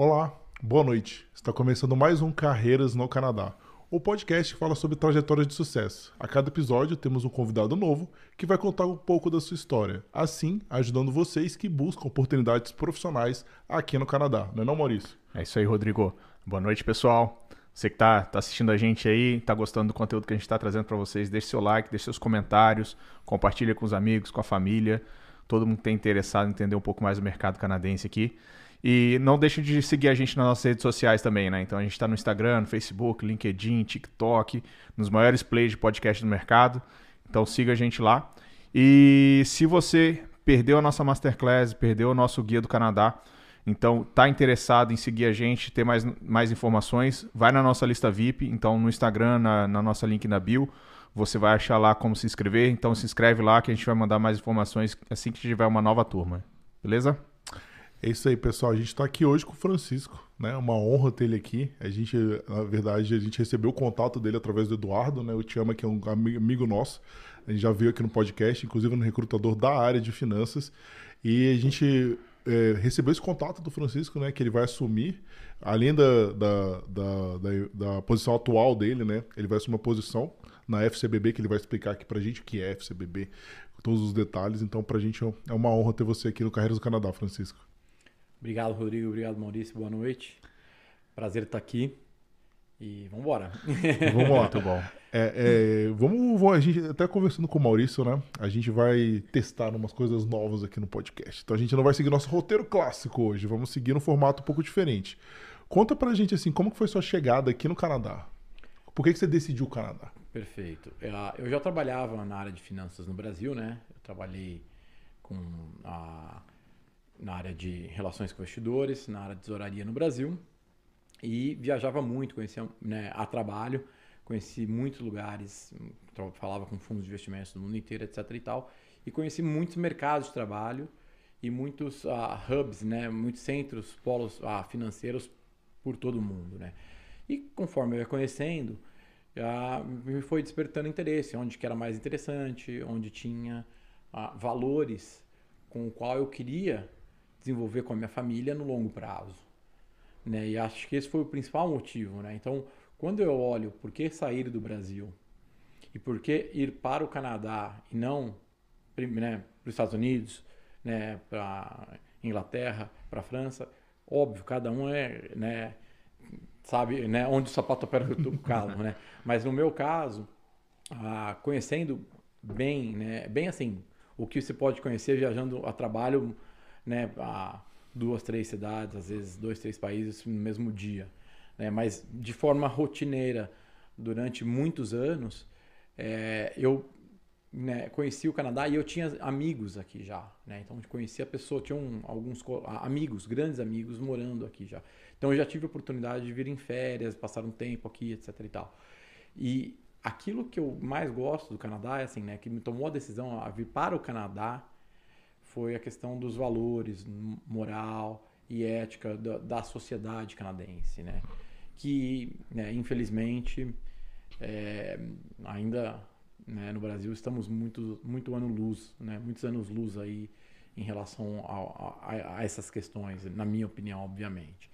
Olá, boa noite. Está começando mais um Carreiras no Canadá, o podcast que fala sobre trajetórias de sucesso. A cada episódio temos um convidado novo que vai contar um pouco da sua história, assim ajudando vocês que buscam oportunidades profissionais aqui no Canadá. Não é não, Maurício? É isso aí, Rodrigo. Boa noite, pessoal. Você que está tá assistindo a gente aí, está gostando do conteúdo que a gente está trazendo para vocês, deixe seu like, deixe seus comentários, compartilha com os amigos, com a família, todo mundo que tem interessado em entender um pouco mais do mercado canadense aqui. E não deixe de seguir a gente nas nossas redes sociais também, né? Então a gente está no Instagram, no Facebook, LinkedIn, TikTok, nos maiores plays de podcast do mercado. Então siga a gente lá. E se você perdeu a nossa Masterclass, perdeu o nosso Guia do Canadá, então, tá interessado em seguir a gente, ter mais, mais informações, vai na nossa lista VIP, então no Instagram, na, na nossa link na bio, você vai achar lá como se inscrever, então se inscreve lá que a gente vai mandar mais informações assim que tiver uma nova turma. Beleza? É isso aí, pessoal. A gente está aqui hoje com o Francisco, né? Uma honra ter ele aqui. A gente, na verdade, a gente recebeu o contato dele através do Eduardo, né? O Tiama, que é um amigo nosso. A gente já veio aqui no podcast, inclusive no recrutador da área de finanças. E a gente é, recebeu esse contato do Francisco, né? Que ele vai assumir, além da, da, da, da, da posição atual dele, né? Ele vai assumir uma posição na FCBB, que ele vai explicar aqui pra gente o que é FCBB, todos os detalhes. Então, pra gente é uma honra ter você aqui no Carreiras do Canadá, Francisco. Obrigado, Rodrigo. Obrigado, Maurício. Boa noite. Prazer estar aqui. E vamos embora. Vamos lá. Muito bom. É, é, vamos, vamos, a gente até conversando com o Maurício, né? A gente vai testar umas coisas novas aqui no podcast. Então a gente não vai seguir nosso roteiro clássico hoje, vamos seguir num formato um pouco diferente. Conta pra gente assim, como que foi sua chegada aqui no Canadá? Por que, que você decidiu o Canadá? Perfeito. Eu já trabalhava na área de finanças no Brasil, né? Eu trabalhei com a, na área de relações com investidores, na área de tesouraria no Brasil e viajava muito, conhecia né, a trabalho conheci muitos lugares, falava com fundos de investimentos do mundo inteiro, etc e tal, e conheci muitos mercados de trabalho e muitos uh, hubs, né, muitos centros, polos uh, financeiros por todo o mundo, né. E conforme eu ia conhecendo, uh, me foi despertando interesse, onde que era mais interessante, onde tinha valores com o qual eu queria desenvolver com a minha família no longo prazo, né. E acho que esse foi o principal motivo, né. Então quando eu olho por que sair do Brasil e por que ir para o Canadá e não né, para os Estados Unidos, né, para Inglaterra, para França, óbvio, cada um é, né, sabe, né, onde o sapato aperta o calo, né? Mas no meu caso, ah, conhecendo bem, né, bem assim, o que você pode conhecer viajando a trabalho, né, a duas, três cidades, às vezes dois, três países no mesmo dia né? mas de forma rotineira durante muitos anos, é, eu né, conheci o Canadá e eu tinha amigos aqui já. Né? Então, eu conhecia a pessoa, tinha um, alguns amigos, grandes amigos morando aqui já. Então, eu já tive a oportunidade de vir em férias, passar um tempo aqui, etc e tal. E aquilo que eu mais gosto do Canadá, é assim, né, que me tomou a decisão a vir para o Canadá, foi a questão dos valores, moral e ética da, da sociedade canadense, né? que, né, infelizmente, é, ainda né, no Brasil estamos muito, muito ano-luz, né, muitos anos-luz aí em relação a, a, a, essas questões, na minha opinião, obviamente.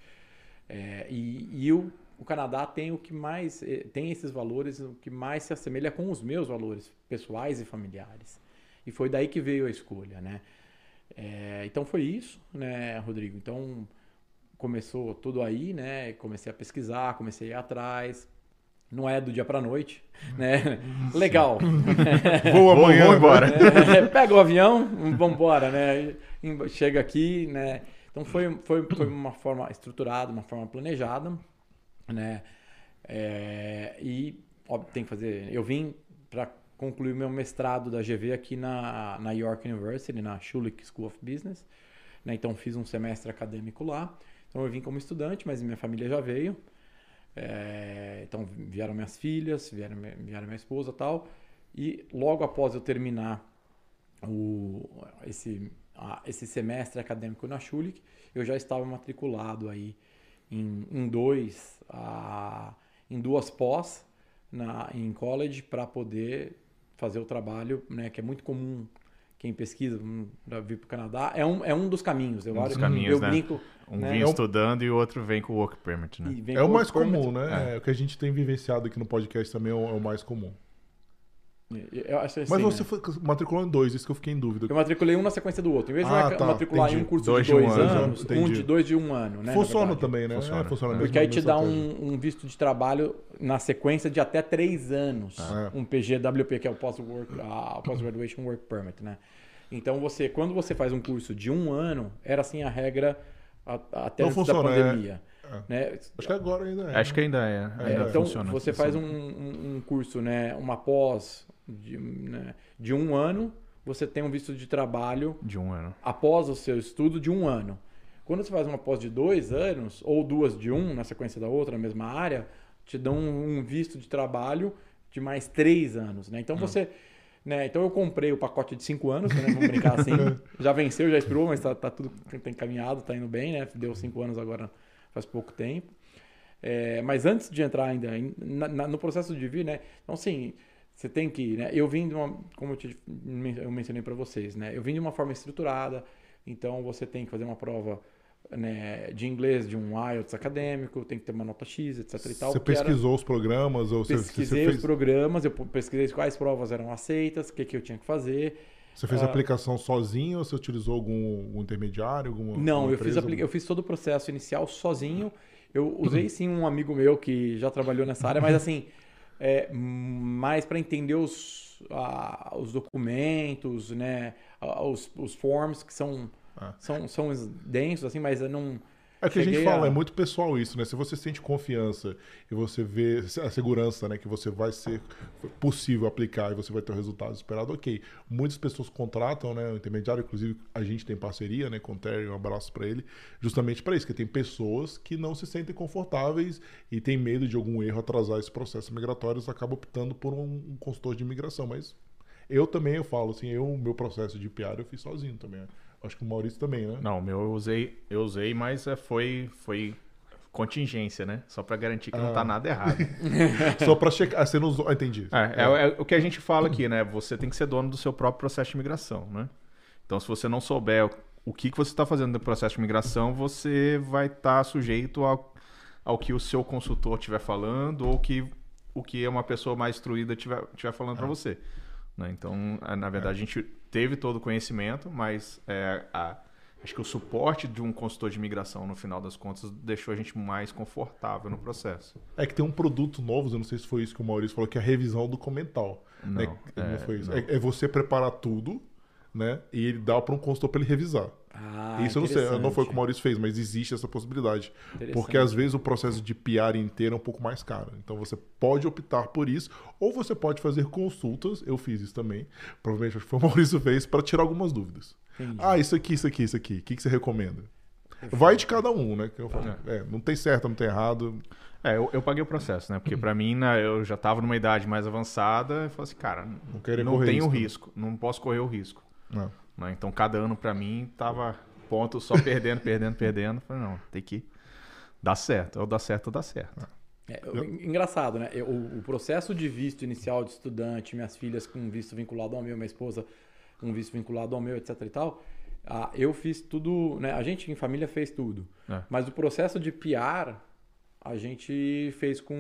É, e, e o, o Canadá tem o que mais eh, tem esses valores, o que mais se assemelha com os meus valores pessoais e familiares. E foi daí que veio a escolha, né? É, então foi isso, né, Rodrigo? Então começou tudo aí, né? Comecei a pesquisar, comecei a ir atrás. Não é do dia para noite, né? Legal. Vou amanhã. Vamos embora. É, pega o avião, vamos embora, né? Chega aqui, né? Então foi, foi, foi uma forma estruturada, uma forma planejada, né? É, e óbvio, tem que fazer. Eu vim para concluir meu mestrado da GV aqui na, na York University, na Schulich School of Business. Né? Então fiz um semestre acadêmico lá. Então eu vim como estudante, mas minha família já veio. É, então vieram minhas filhas, vieram, vieram minha esposa tal. E logo após eu terminar o, esse, a, esse semestre acadêmico na Schulich, eu já estava matriculado aí em, em dois, a, em duas pós na, em college para poder fazer o trabalho, né, que é muito comum quem pesquisa para vir para o Canadá, é um, é um dos caminhos. Eu, Um dos eu caminhos, né? brinco. Um né? vem É um- estudando e o outro vem com o work permit, né? É o mais permit. comum, né? É. o que a gente tem vivenciado aqui no podcast também é o, é o mais comum. Eu acho assim, Mas você né? foi, matriculou em dois, isso que eu fiquei em dúvida. Eu matriculei um na sequência do outro. Em vez de Ah, tá, matricular em um entendi. curso Dois de de um dois ano, anos, um entendi. de dois de um ano, né? na Funciona também, né? Funciona. É, funciona É. mesmo, Porque aí te dá um, um visto de trabalho na sequência de até três anos. Ah. Um PGWP, que é o Post-Work, a Post-Graduation Work Permit, né? Então, você, quando você faz um curso de um ano, era assim a regra até Não antes funciona, da é. pandemia. Né? Acho que agora ainda é. Acho que ainda é. É, Ainda então, funciona. você faz um, um- um curso, né, uma pós de, né, de um ano, você tem um visto de trabalho De um ano. após o seu estudo de um ano. Quando você faz uma pós de dois anos, ou duas de um, na sequência da outra, na mesma área, te dão um visto de trabalho de mais três anos, né? Então você... Né? Então eu comprei o pacote de cinco anos, né? Vamos brincar assim. já venceu, já expirou, mas tá, tá tudo tá encaminhado, tá indo bem, né? Deu cinco anos agora faz pouco tempo. É, mas antes de entrar ainda na- na- no processo de vir, né? Então, assim, você tem que, né? Eu vim de uma, como eu, te, eu mencionei para vocês, né? Eu vim de uma forma estruturada, então você tem que fazer uma prova né, de inglês de um IELTS acadêmico, tem que ter uma nota X, etc e tal. Você que era- pesquisou os programas ou você, pesquisei você os fez, programas, eu pesquisei quais provas eram aceitas, o que, que eu tinha que fazer. você fez ah, a aplicação sozinho ou você utilizou algum, algum intermediário? Alguma, Não, alguma eu fiz, eu fiz todo o processo inicial sozinho. Eu usei sim um amigo meu que já trabalhou nessa área, mas assim, é, mais para entender os, os documentos, né, os, os forms que são, Ah. são, são densos, assim, mas não. É que a gente fala, a- é muito pessoal isso, né? Se você sente confiança e você vê a segurança, né? Que você vai ser possível aplicar e você vai ter o resultado esperado, ok. Muitas pessoas contratam, né? O intermediário, inclusive a gente tem parceria, né? Com o Terry, um abraço para ele, justamente para isso, que tem pessoas que não se sentem confortáveis e tem medo de algum erro atrasar esse processo migratório, eles acabam optando por um, consultor de imigração, mas eu também, eu falo assim, eu, o meu processo de PR eu fiz sozinho também. Acho que o Maurício também, né? Não, o meu eu usei, eu usei, mas é, foi, foi contingência, né? Só pra garantir que não tá Ah. nada errado. Só pra checar. Ah, você não usou. Ah, entendi. É, é- é o que a gente fala aqui, né? Você tem que ser dono do seu próprio processo de imigração, né? Então, se você não souber o que, que você está fazendo no processo de imigração, você vai estar sujeito ao, ao que o seu consultor estiver falando ou que, o que uma pessoa mais instruída estiver estiver falando para você. né? Então, é, na verdade, a gente teve todo o conhecimento, mas é, a- acho que o suporte de um consultor de imigração, no final das contas, deixou a gente mais confortável no processo. É que tem um produto novo, eu não sei se foi isso que o Maurício falou, que é a revisão documental. Não, né? Não é, foi isso. É, é você preparar tudo, né? E ele dá para um consultor para ele revisar. Ah, isso eu não sei, não foi o que o. Maurício fez, mas existe essa possibilidade. Porque às vezes o processo de PR inteiro é um pouco mais caro. Então você pode optar por isso, ou você pode fazer consultas. Eu fiz isso também. Provavelmente acho que foi o Maurício fez para tirar algumas dúvidas. Entendi. Ah, isso aqui, isso aqui, isso aqui. O que, que você recomenda? Vai de cada um, né? Que eu falo. É, não tem certo, não tem errado. É, eu, eu paguei o processo, né? Porque pra mim, né, eu já tava numa idade mais avançada e falei assim, cara, Não não correr tenho risco, né? risco, não posso correr o risco. Não. né? Então, cada ano pra mim tava ponto só perdendo, perdendo, perdendo. Falei, não, tem que dar certo. Ou dá certo, ou dá certo. É, o- engraçado, né? Eu- o, o processo de visto inicial de estudante, minhas filhas com visto vinculado ao meu, minha esposa com visto vinculado ao meu, etc e tal, ah, eu fiz tudo, né? A gente em família fez tudo. É. Mas o processo de PR a gente fez com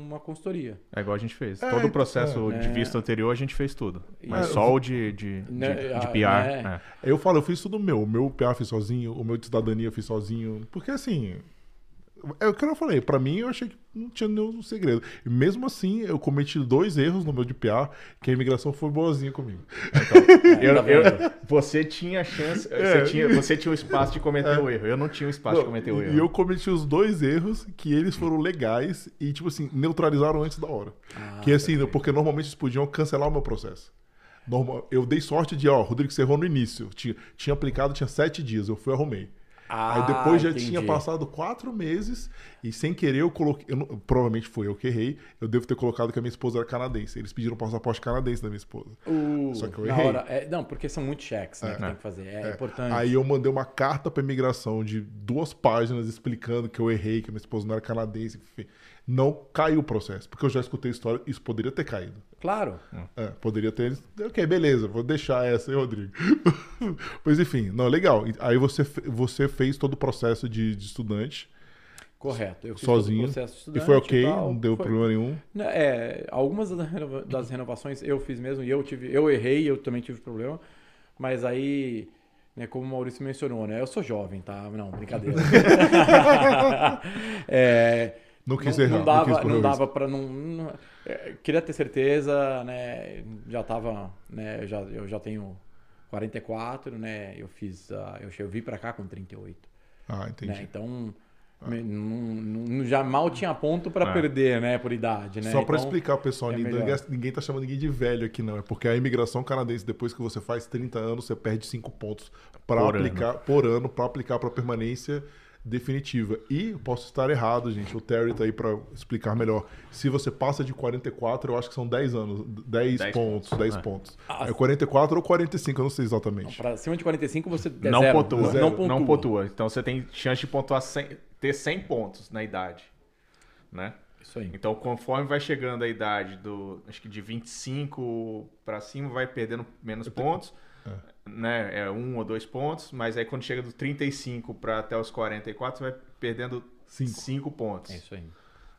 uma consultoria. É igual a gente fez. É, Todo o processo é. de visto anterior a gente fez tudo. Mas É, só o de, de, de, Né, de ah, PR. né? é. Eu falo, eu fiz tudo meu. O meu PA eu fiz sozinho, o meu de cidadania eu fiz sozinho. Porque assim. É o que eu falei, pra mim eu achei que não tinha nenhum segredo. E mesmo assim, eu cometi dois erros no meu de PA, que a imigração foi boazinha comigo. Eu- tá eu- você tinha chance, É. você, tinha, você tinha o espaço de cometer o erro. Eu não tinha o espaço de Não, cometer o e erro. eu cometi os dois erros que eles foram legais e, tipo assim, neutralizaram antes da hora. Ah, que assim, porque normalmente eles podiam cancelar o meu processo. Normal, eu dei sorte de, ó, Rodrigo, você errou no início. Tinha, tinha aplicado, tinha sete dias, eu fui e arrumei. Aí Ah, depois já entendi. tinha passado quatro meses e sem querer eu coloquei. eu não- provavelmente foi eu que errei. Eu devo ter colocado que a minha esposa era canadense. Eles pediram passaporte canadense da minha esposa. Uh, Só que eu errei. hora- é, não, porque são muitos cheques né, que É. tem que fazer. É, É. importante. Aí eu mandei uma carta pra imigração de duas páginas explicando que eu errei, que a minha esposa não era canadense. enfim. Não caiu o processo, porque eu já escutei a história, isso poderia ter caído. Claro. É, poderia ter. Ok, beleza, vou deixar essa aí, Rodrigo. Pois enfim, não, legal. Aí você, você fez todo o processo de, de estudante Correto. Eu fiz sozinho. todo o processo de E estudante foi ok, tal. não deu Foi- problema nenhum. É, algumas das renovações eu fiz mesmo e eu tive, eu errei, eu também tive problema, mas aí, né, como o Maurício mencionou, né, eu sou jovem, tá? Não, brincadeira. É, Não quis não, errar. não dava, não o dava para não, não- queria ter certeza, né? Já tava, né? Eu já, eu já tenho 44, né? Eu fiz, ah, eu, che- eu vim para cá com 38, risco. Ah, entendi. né? Então me- não, não- já mal tinha ponto para É. perder, né? Por idade, né? Só pra Então, explicar, pessoal, é ninguém, ninguém tá chamando ninguém de velho aqui, não. É porque a imigração canadense, depois que você faz 30 anos, você perde 5 pontos para Por aplicar por ano para aplicar para permanência definitiva. E eu posso estar errado, gente. O Terry tá aí para explicar melhor. Se você passa de 44, eu acho que são 10 anos, 10, 10 pontos, pontos, 10 é. pontos. Ah, É 44 ou 45, eu não sei exatamente. Para cima de 45 você é Não zero, pontua, Não não, pontua. pontua. Então você tem chance de pontuar 100 ter 100 pontos na idade, né? Isso aí. Então, conforme vai chegando a idade do, acho que de 25 pra cima, vai perdendo menos pontos, né? É um ou dois pontos, mas aí quando chega do 35 para até os 44, você vai perdendo Cinco. 5 pontos, É isso aí.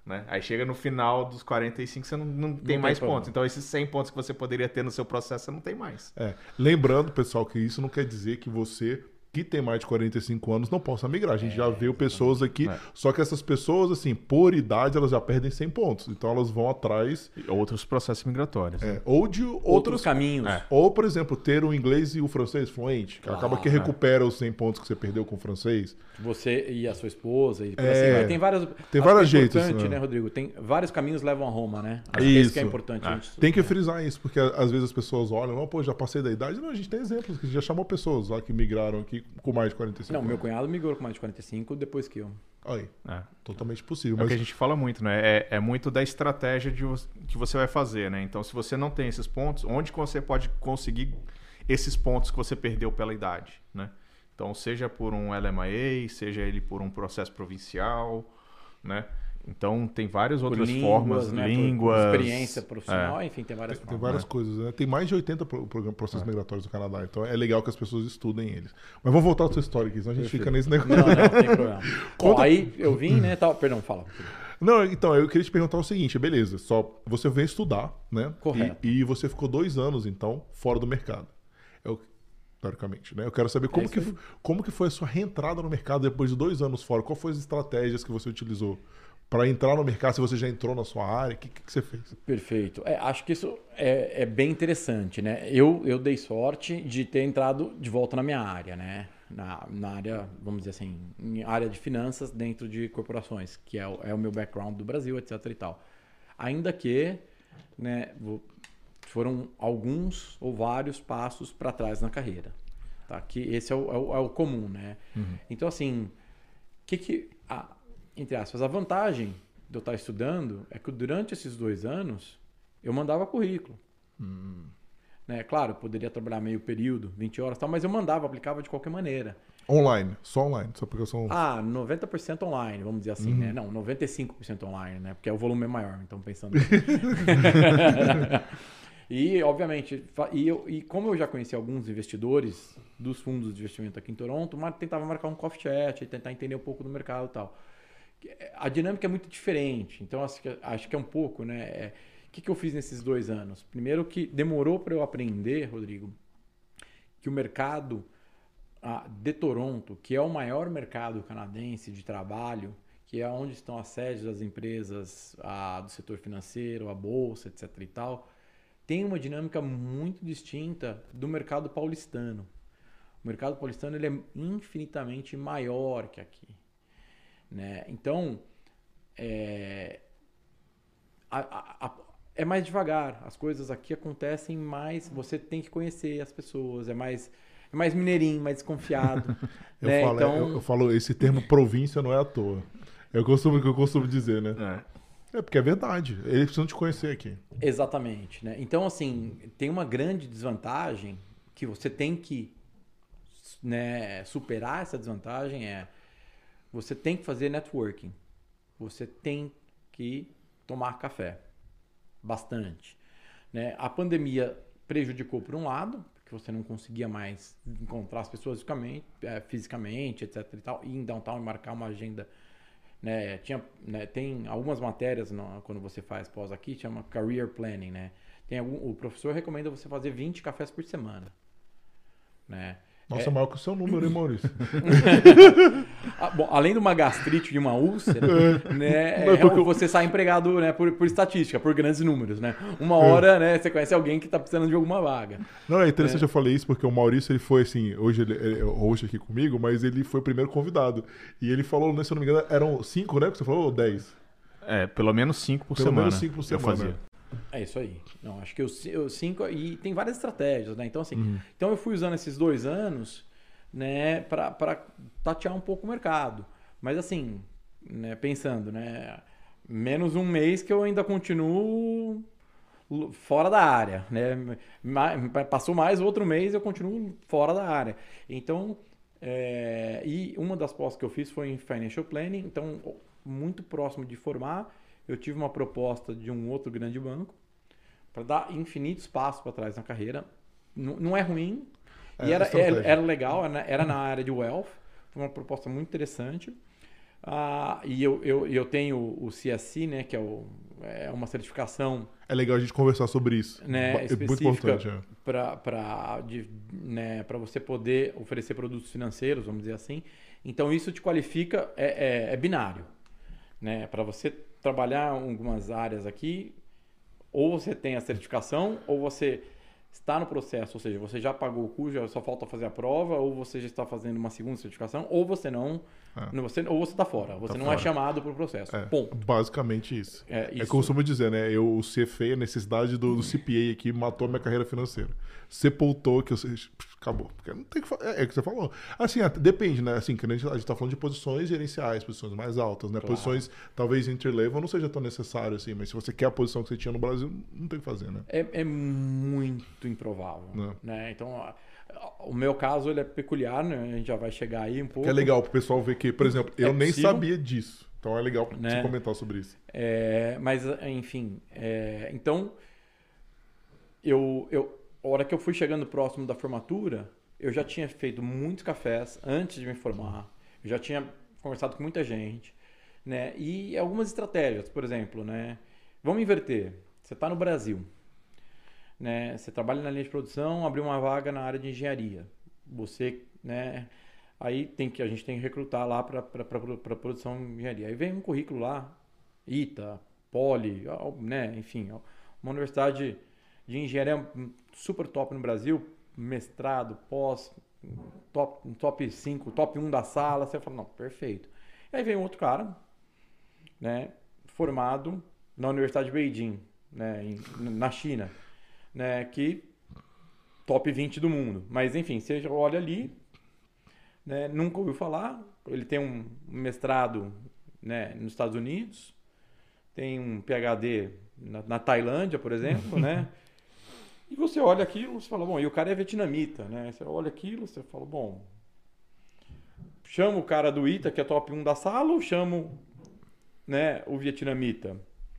né? Aí chega no final dos 45, você não, não tem tem mais problema. pontos. Então, esses 100 pontos que você poderia ter no seu processo, você não tem mais. É. Lembrando, pessoal, que isso não quer dizer que você que tem mais de 45 anos não possa migrar. A gente já viu pessoas aqui, É. só que essas pessoas, assim, por idade, elas já perdem 100 pontos. Então elas vão atrás outros processos migratórios. né? é, ou de outros... Outros caminhos. É. Ou, por exemplo, ter o inglês e o francês fluente. que acaba que Ah, recupera os 100 pontos que você perdeu com o francês. Você e a sua esposa e É. assim. Tem várias. Tem vários é jeitos, importante, né? né, Rodrigo? Tem vários caminhos levam a Roma, né? Acho que isso que é importante. É. a gente- Tem que frisar isso, porque às vezes as pessoas olham, não, pô, já passei da idade. Não, a gente tem exemplos, que a gente já chamou pessoas lá que migraram aqui com mais de 45 Não, meu anos. cunhado migrou com mais de 45 depois que eu. Aí, É. totalmente possível. É o Mas que a gente fala muito, né? É, é muito da estratégia de, que você vai fazer, né? Então, se você não tem esses pontos, onde que você pode conseguir esses pontos que você perdeu pela idade, né? Então, seja por um LMIA, seja ele por um processo provincial, né? Então, tem várias outras línguas, formas, né? Línguas... Por experiência profissional, enfim, tem várias Tem, tem várias né? coisas, né? Tem mais de 80 pro, programa- processos migratórios no Canadá, então é legal que as pessoas estudem eles. Mas vamos voltar à sua história aqui, senão a gente fica nesse negócio. Não, não, não tem problema. Bom, Conta- aí eu vim, né? Tal, perdão, fala. Não, então, eu queria te perguntar o seguinte, beleza, só você veio estudar, né? Correto. E, e você ficou dois anos, então, fora do mercado. Eu, teoricamente, né? Eu quero saber como, isso que, como que foi a sua reentrada no mercado depois de dois anos fora. Qual foram as estratégias que você utilizou para entrar no mercado? Se você já entrou na sua área, o que, que, que você fez? Perfeito. É, acho que isso é, é bem interessante, né? Eu, eu dei sorte de ter entrado de volta na minha área, né? Na, na área, vamos dizer assim, em área de finanças dentro de corporações, que é o, é o meu background do Brasil, etc e tal. Ainda que, né, foram alguns ou vários passos para trás na carreira. Tá? Que esse é o, é o, é o comum, né? Então, assim, que que a, entre aspas, a vantagem de eu estar estudando é que durante esses dois anos eu mandava currículo. Né? Claro, eu poderia trabalhar meio período, 20 horas e tal, mas eu mandava, aplicava de qualquer maneira. Online, só online, só porque eu sou. Ah, 90% online, vamos dizer assim, né? Não, 95% online, né? Porque o volume é maior, então pensando. e, obviamente, e, eu, e como eu já conheci alguns investidores dos fundos de investimento aqui em Toronto, tentava marcar um coffee chat e tentar entender um pouco do mercado e tal. A dinâmica é muito diferente, então acho que, acho que é um pouco, né? É, o que, que eu fiz nesses dois anos? Primeiro que demorou para eu aprender, Rodrigo, que o mercado de Toronto, que é o maior mercado canadense de trabalho, que é onde estão as sedes das empresas do setor financeiro, a bolsa, etc. e tal, tem uma dinâmica muito distinta do mercado paulistano. O mercado paulistano ele é infinitamente maior que aqui. Né? Então, é, a- a- a- é mais devagar. As coisas aqui acontecem mais. Você tem que conhecer as pessoas. É mais é mais mineirinho, mais desconfiado. Eu, né? falo, então, eu, eu falo, esse termo província não é à toa. É o que eu costumo, que eu costumo dizer, né? É. É porque é verdade. Eles precisam te conhecer aqui. Exatamente, né? Então, assim, tem uma grande desvantagem que você tem que né, superar essa desvantagem é você tem que fazer networking. Você tem que tomar café. Bastante. Né? A pandemia prejudicou por um lado, porque você não conseguia mais encontrar as pessoas fisicamente, é, fisicamente etc. E, tal, e em downtown marcar uma agenda né, tinha, né, tem algumas matérias no, quando você faz pós aqui, chama Career Planning, né? Tem algum, o professor recomenda você fazer 20 cafés por semana, né? Nossa, é... maior que o seu número, hein, Maurício? ah, bom, além de uma gastrite de uma úlcera, é. né, é, porque... você sai empregado né, por, por, estatística, por grandes números, né? Uma é. hora, é. né, você conhece alguém que está precisando de alguma vaga. Não, é interessante eu falei isso porque o Maurício, ele foi assim, hoje ele hoje aqui comigo, mas ele foi o primeiro convidado. E ele falou, né, se eu não me engano, eram cinco, né, que você falou, ou dez? É, pelo menos cinco por pelo semana. Pelo menos cinco por semana. Eu fazia. É isso aí. Não, acho que eu, eu cinco e tem várias estratégias, né? Então assim, uhum. então eu fui usando esses dois anos, né, para tatear um pouco o mercado. Mas assim, né, pensando, né, menos um mês que eu ainda continuo fora da área, né? Passou mais outro mês eu continuo fora da área. Então, é, e uma das pós que eu fiz foi em financial planning, então muito próximo de formar eu tive uma proposta de um outro grande banco para dar infinitos passos para trás na carreira. N não é ruim. É, e era, era, era, legal, era, era na área de wealth. Foi uma proposta muito interessante. Ah, e eu, eu, eu tenho o CSC, né, que é, o, é uma certificação. É legal a gente conversar sobre isso. Né, é muito importante. É. Para né, você poder oferecer produtos financeiros, vamos dizer assim. Então, isso te qualifica, é, é, é binário. Né? Para você trabalhar algumas áreas aqui, ou você tem a certificação, ou você está no processo, ou seja, você já pagou o custo, só falta fazer a prova, ou você já está fazendo uma segunda certificação, ou você não, é. você, ou você está fora, você tá não é fora. é chamado para o processo. É, Ponto. Basicamente isso. É, isso. é costumo dizer, né? Eu, o CFA, a necessidade do, do CPA aqui matou a minha carreira financeira sepultou que eu acabou. Porque não tem que é, é o que você falou. Assim, depende, né? Assim, que a gente, a gente tá falando de posições gerenciais, posições mais altas, né? Claro. Posições talvez entry-level não seja tão necessário assim, mas se você quer a posição que você tinha no Brasil, não tem o que fazer, né? É, é muito improvável, é. né? Então, o meu caso ele é peculiar, né? A gente já vai chegar aí um pouco. Que é legal pro pessoal ver que, por exemplo, eu é nem sabia disso. Então é legal né? você comentar sobre isso. É, mas, enfim, é, então eu, eu, a hora que eu fui chegando próximo da formatura, eu já tinha feito muitos cafés antes de me formar. Eu já tinha conversado com muita gente, né? E algumas estratégias, por exemplo, né? Vamos inverter. Você está no Brasil, né? Você trabalha na linha de produção, abriu uma vaga na área de engenharia. Você, né? Aí tem que a gente tem que recrutar lá para para produção de engenharia. Aí vem um currículo lá, ITA, Poli, né? Enfim, uma universidade de engenharia super top no Brasil, mestrado, pós, top, top 5, top 1 da sala. Você fala, não, perfeito. E aí vem um outro cara, né, formado na Universidade de Beijing, né, em, na China, né, que top 20 do mundo. Mas enfim, você olha ali, né, nunca ouviu falar, ele tem um mestrado né, nos Estados Unidos, tem um PhD na, na Tailândia, por exemplo, né? E você olha aquilo, você fala, bom, e o cara é vietnamita, né? Você olha aquilo, você fala, bom, chamo o cara do ITA, que é top 1 da sala, ou chamo né, o vietnamita?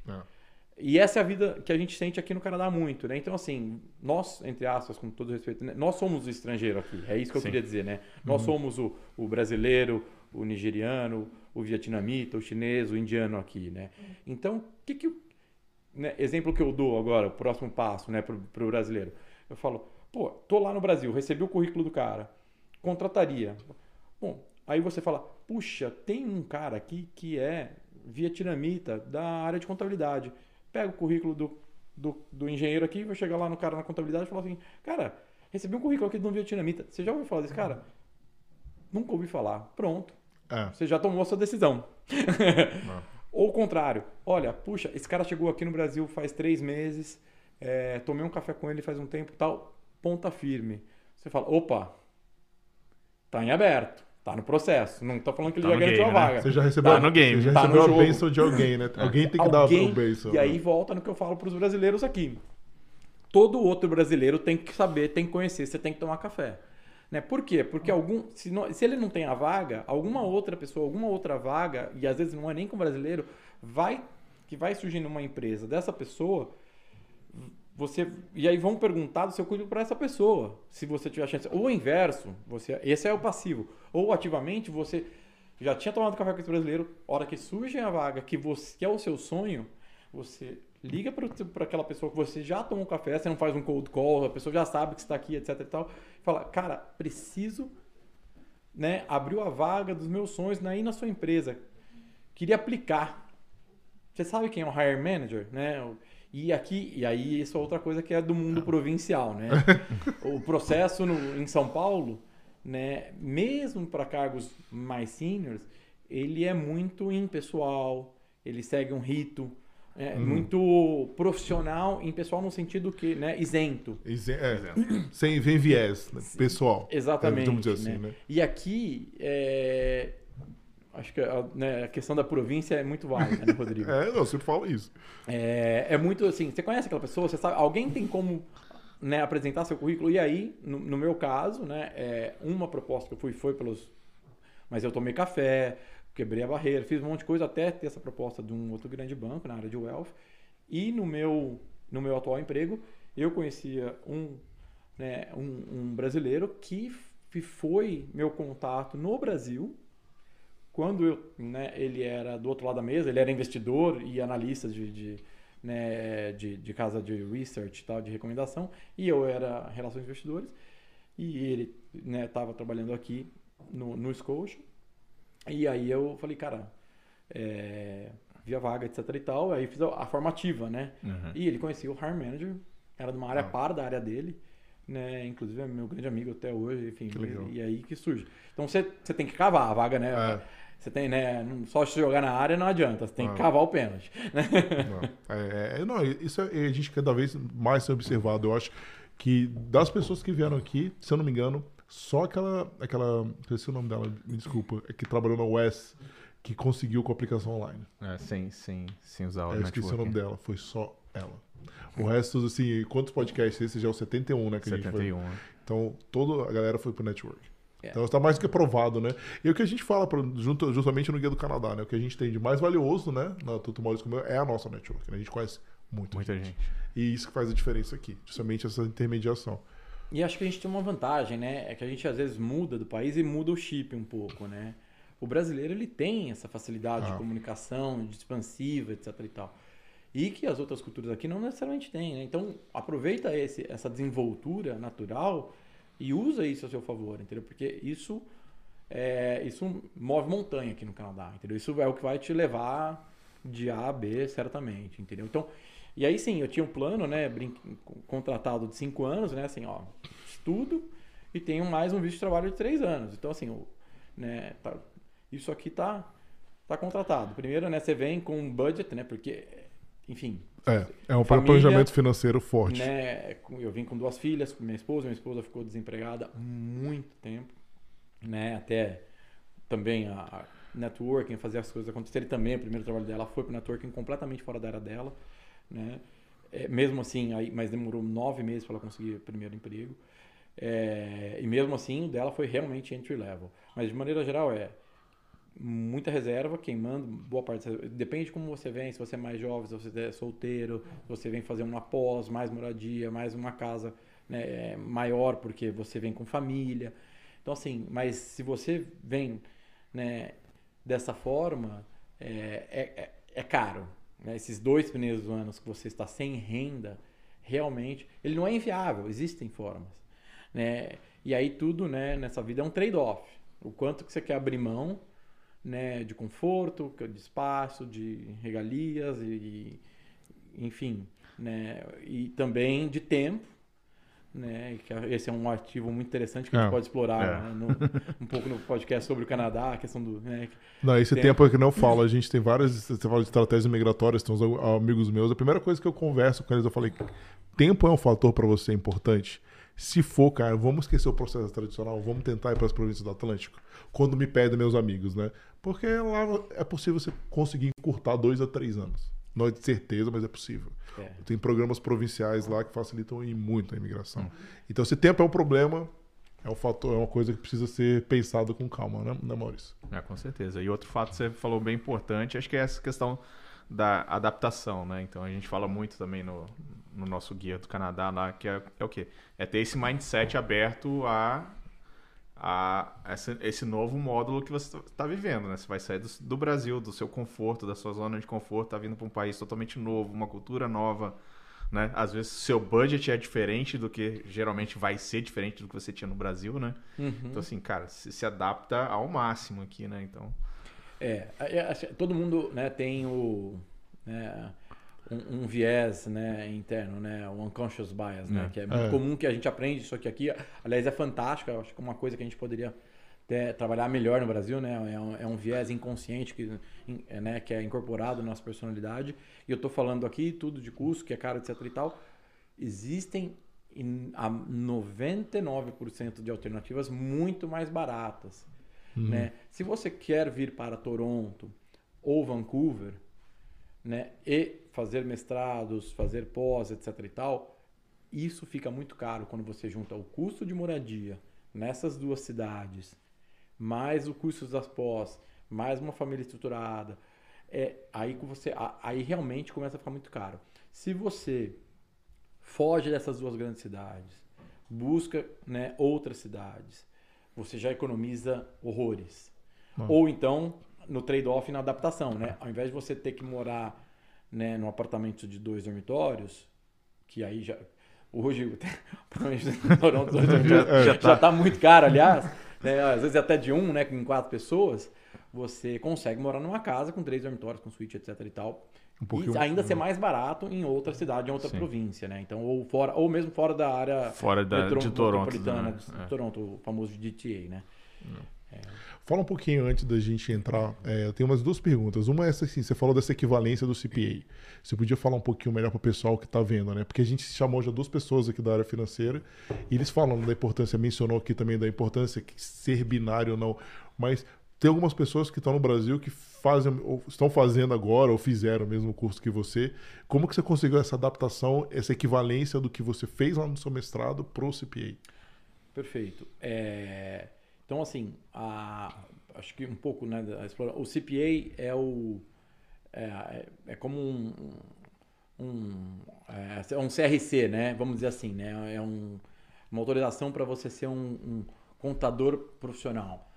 É. E essa é a vida que a gente sente aqui no Canadá muito, né? Então, assim, nós, entre aspas, com todo respeito, né? nós somos o estrangeiro aqui. É isso que eu Sim. queria dizer, né? Nós uhum. somos o, o brasileiro, o nigeriano, o vietnamita, o chinês, o indiano aqui, né? Então, o que, que né, exemplo que eu dou agora, o próximo passo né, para o brasileiro. Eu falo, pô, tô lá no Brasil, recebi o currículo do cara, contrataria. Bom, aí você fala, puxa, tem um cara aqui que é vietnamita da área de contabilidade. Pega o currículo do, do, do engenheiro aqui, vai chegar lá no cara na contabilidade e falar assim, cara, recebi um currículo aqui de um vietnamita. Você já ouviu falar desse cara? Nunca ouvi falar. Pronto. É. Você já tomou a sua decisão. Ou o contrário, olha, puxa, esse cara chegou aqui no Brasil faz três meses, é, tomei um café com ele faz um tempo tal, ponta firme. Você fala, opa, Tá em aberto. Tá no processo. Não tô falando que ele Tá já garantiu game, a né? vaga. Você já recebeu, Tá no game. Você já Tá no recebeu a jogo. bênção de alguém, né? Alguém tem que Alguém- dar a bênção. E aí né? volta no que eu falo pros brasileiros aqui. Todo outro brasileiro tem que saber, tem que conhecer, você tem que tomar café. Né? Por quê? Porque algum, se, não- se ele não tem a vaga, alguma outra pessoa, alguma outra vaga, e às vezes não é nem com brasileiro, vai que vai surgir numa empresa dessa pessoa, você e aí vão perguntar do seu currículo para essa pessoa, se você tiver chance. Ou o inverso, você, esse é o passivo. Ou ativamente você já tinha tomado café com esse brasileiro, hora que surge a vaga que você que é o seu sonho, você liga para aquela pessoa que você já tomou café, você não faz um cold call, a pessoa já sabe que está aqui, etc e tal, fala, cara, preciso, né, abriu a vaga dos meus sonhos aí na sua empresa, queria aplicar. Você sabe quem é o hire manager, né? E aqui, e aí isso é outra coisa que é do mundo provincial, né? o processo no, em São Paulo, né, mesmo para cargos mais seniors, ele é muito impessoal, ele segue um rito, é muito profissional, impessoal no sentido que, né, isento. Isen- é, sem vem viés, né? pessoal. Exatamente. É, assim, né? né? E aqui, é, acho que a, né, a questão da província é muito válida, né, Rodrigo? É, não, eu sempre falo isso. É, é muito assim, você conhece aquela pessoa, você sabe, alguém tem como né, apresentar seu currículo, e aí, no, no meu caso, né, é, uma proposta que eu fui foi pelos. Mas eu tomei café, quebrei a barreira, fiz um monte de coisa até ter essa proposta de um outro grande banco na área de wealth. E no meu, no meu atual emprego, eu conhecia um, né, um, um brasileiro que foi meu contato no Brasil quando eu, né, ele era do outro lado da mesa, ele era investidor e analista de, de, né, de, de casa de research tal, de recomendação, e eu era relações investidores, e ele estava trabalhando aqui no, no Scotia, e aí eu falei, cara, é, vi a vaga, etc e tal, aí fiz a, a formativa, né, Uhum. e ele conhecia o Hire Manager, era de uma área Ah. par da área dele, né? Inclusive é meu grande amigo até hoje, enfim. Que legal. E, e aí que surge. Então você, tem que cavar a vaga, né? É. Você tem, né? Só se jogar na área não adianta, você tem Ah. que cavar o pênalti. Não, é, é- não, isso é, a gente cada vez mais tem observado. Eu acho que das pessoas que vieram aqui, se eu não me engano, só aquela. aquela esqueci o nome dela, me desculpa, é que trabalhou na US, que conseguiu com a aplicação online. É, sem, sem, sem usar o É, eu esqueci o nome dela, foi só ela. O resto, assim, quantos podcasts? Esse já é o 71, né? Que a gente foi. 71. Então, toda a galera foi pro network. É. Então, está mais do que provado, né? E o que a gente fala, pra- junto- justamente no Guia do Canadá, né? O que a gente tem de mais valioso, né? Na Tuto Maurício como eu, é a nossa network. Né? A gente conhece muito. Muita gente. E isso que faz a diferença aqui. Justamente essa intermediação. E acho que a gente tem uma vantagem, né? É que a gente às vezes muda do país e muda o chip um pouco, né? O brasileiro ele tem essa facilidade Ah. de comunicação, de expansiva, etc e tal. E que as outras culturas aqui não necessariamente têm, né? Então, aproveita esse, essa desenvoltura natural e usa isso a seu favor, entendeu? Porque isso é, isso move montanha aqui no Canadá, entendeu? Isso é o que vai te levar de A a B, certamente, entendeu? Então, e aí sim, eu tinha um plano, né, contratado de cinco anos, né, assim, ó, estudo e tenho mais um visto de trabalho de três anos. Então, assim, o, né, tá- isso aqui tá, tá contratado. Primeiro, né, você vem com um budget, né, porque, enfim, É, é um Família, planejamento financeiro forte. né, eu vim com duas filhas, minha esposa, minha esposa ficou desempregada muito tempo, né, até também a, a networking, fazer as coisas acontecerem também, o primeiro trabalho dela foi para networking completamente fora da área dela, né, É, mesmo assim, aí, mas demorou nove meses para ela conseguir o primeiro emprego, É, e mesmo assim o dela foi realmente entry level, mas de maneira geral é muita reserva, queimando boa parte. Depende de como você vem, se você é mais jovem, se você é solteiro, se você vem fazer uma pós, mais moradia, mais uma casa né, maior, porque você vem com família. Então, assim, mas se você vem né, dessa forma, é, é, é- é caro. Né? Esses dois primeiros anos que você está sem renda, realmente, ele não é inviável, existem formas. Né? E aí tudo né, nessa vida é um trade-off. O quanto que você quer abrir mão né, de conforto, de espaço, de regalias e, enfim, né, e também de tempo, né, que esse é um ativo muito interessante que a gente É, pode explorar é. né, no- um pouco no podcast sobre o Canadá, a questão do, né, Não, esse Tempo. tempo é que não fala. A gente tem várias. Você fala de estratégias migratórias, tem uns amigos meus. A primeira coisa que eu converso com eles, eu falei: tempo é um fator para você importante. Se for, cara, vamos esquecer o processo tradicional, vamos tentar ir para as províncias do Atlântico. Quando me pedem meus amigos, né? Porque lá é possível você conseguir encurtar dois a três anos. Não é de certeza, mas é possível. É. Tem programas provinciais lá que facilitam muito a imigração. Hum. Então, se tempo é um problema, é um fator, é uma coisa que precisa ser pensada com calma, né, né Maurício? É, com certeza. E outro fato que você falou bem importante, acho que é essa questão da adaptação, né? Então a gente fala muito também no, no nosso guia do Canadá lá, que é, é o quê? É ter esse mindset aberto a, a essa, esse novo módulo que você está vivendo, né? Você vai sair do, do, Brasil, do seu conforto, da sua zona de conforto, tá vindo para um país totalmente novo, uma cultura nova, né? Às vezes seu budget é diferente do que geralmente vai ser diferente do que você tinha no Brasil, né? Uhum. Então assim, cara, se, se adapta ao máximo aqui, né? Então é, é, é todo mundo né, tem o, né, um, um, viés né, interno, né, o unconscious bias, né, é. que é muito é. comum que a gente aprende isso aqui, aqui. Aliás, é fantástico, acho que é uma coisa que a gente poderia ter, trabalhar melhor no Brasil, né, é um, é um viés inconsciente que, né, que é incorporado na nossa personalidade. E eu estou falando aqui tudo de custo, que é caro, etc e tal. Existem a 99% de alternativas muito mais baratas. Uhum. Né? Se você quer vir para Toronto ou Vancouver né, e fazer mestrados, fazer pós, etc. e tal, isso fica muito caro quando você junta o custo de moradia nessas duas cidades, mais o custo das pós, mais uma família estruturada. É, aí, você, aí realmente começa a ficar muito caro. Se você foge dessas duas grandes cidades, busca né, outras cidades, você já economiza horrores. Ou então, no trade-off na adaptação, né? Ao invés de você ter que morar né, num apartamento de dois dormitórios, que aí já. Hoje, já, já tá muito caro, aliás. Né? Às vezes até de um, né? Com quatro pessoas, você consegue morar numa casa com três dormitórios, com suíte, etc e tal. Um e ainda ser mais barato em outra cidade, em outra Sim. província, né? Então, ou fora, ou mesmo fora da área fora da, metro, de Toronto, né? de é. Toronto, o famoso DTA, né? É. Fala um pouquinho antes da gente entrar. É, eu tenho umas duas perguntas. Uma é essa assim, você falou dessa equivalência do CPA. Você podia falar um pouquinho melhor para o pessoal que está vendo, né? Porque a gente chamou já duas pessoas aqui da área financeira e eles falam da importância, mencionou aqui também da importância que ser binário ou não. Mas tem algumas pessoas que estão no Brasil que fazem, estão fazendo agora, ou fizeram o mesmo curso que você. Como que você conseguiu essa adaptação, essa equivalência do que você fez lá no seu mestrado para o CPA? Perfeito. É... Então, assim, a... acho que um pouco, né, o CPA é o... É, é, é como um, um, é, é um CRC, né? Vamos dizer assim, né? É um, uma autorização para você ser um, um contador profissional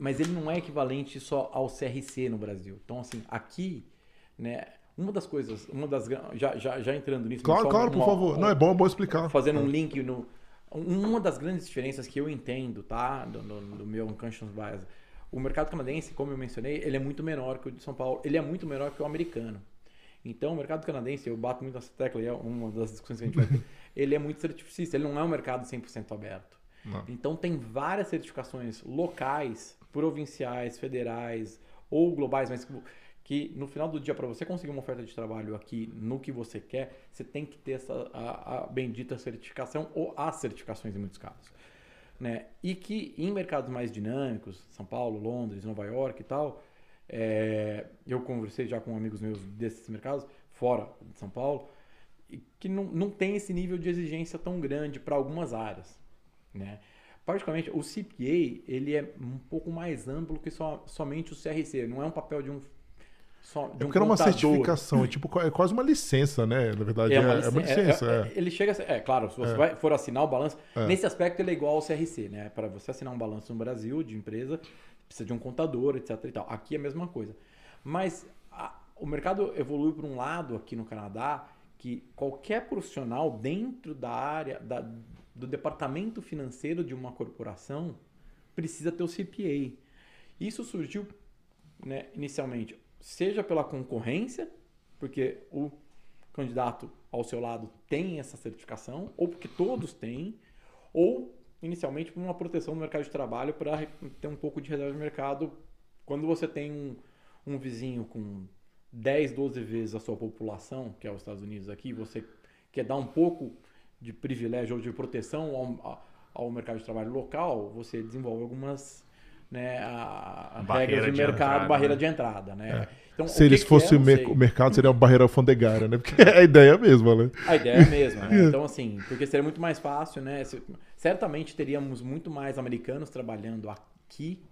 mas ele não é equivalente só ao CRC no Brasil. Então, assim, aqui, né, uma das coisas, uma das já, já, já entrando nisso. Claro, claro, uma, por favor. não é bom, é bom explicar. Fazendo um link no uma das grandes diferenças que eu entendo, tá, do, do, do meu unconscious bias, o mercado canadense, como eu mencionei, ele é muito menor que o de São Paulo. Ele é muito menor que o americano. Então, o mercado canadense, eu bato muito nessa tecla, e é uma das discussões que a gente vai ter, ele é muito certificista, ele não é um mercado 100% aberto. Não. Então, tem várias certificações locais provinciais, federais ou globais, mas que no final do dia, para você conseguir uma oferta de trabalho aqui no que você quer, você tem que ter essa, a, a bendita certificação ou as certificações em muitos casos. Né? E que em mercados mais dinâmicos, São Paulo, Londres, Nova York e tal, é, eu conversei já com amigos meus desses mercados, fora de São Paulo, que não, não tem esse nível de exigência tão grande para algumas áreas. Né? particularmente, o CPA ele é um pouco mais amplo que só, somente o CRC. Não é um papel de um só, de é porque um era uma certificação, é tipo é quase uma licença, né? Na verdade, é, é uma, é uma licença. É, é, ele chega a ser, é claro, se você vai, for assinar o balanço, nesse aspecto ele é igual ao CRC, né? Para você assinar um balanço no Brasil de empresa, precisa de um contador, etc. E tal. Aqui é a mesma coisa. Mas a, o mercado evoluiu para um lado aqui no Canadá que qualquer profissional dentro da área da, do departamento financeiro de uma corporação precisa ter o CPA. Isso surgiu né, inicialmente, seja pela concorrência, porque o candidato ao seu lado tem essa certificação, ou porque todos têm, ou inicialmente por uma proteção no mercado de trabalho para ter um pouco de reserva de mercado. Quando você tem um, um vizinho com 10, 12 vezes a sua população, que é os Estados Unidos aqui, você quer dar um pouco de privilégio ou de proteção ao, ao mercado de trabalho local, você desenvolve algumas né, a, a regras de, de mercado, entrada, barreira né? de entrada, né? É. Então, se eles fossem é, o mercado, seria uma barreira alfandegária, né? Porque é a ideia é a mesma, né? A ideia é a mesma, né? Então, assim, porque seria muito mais fácil, né? Certamente teríamos muito mais americanos trabalhando aqui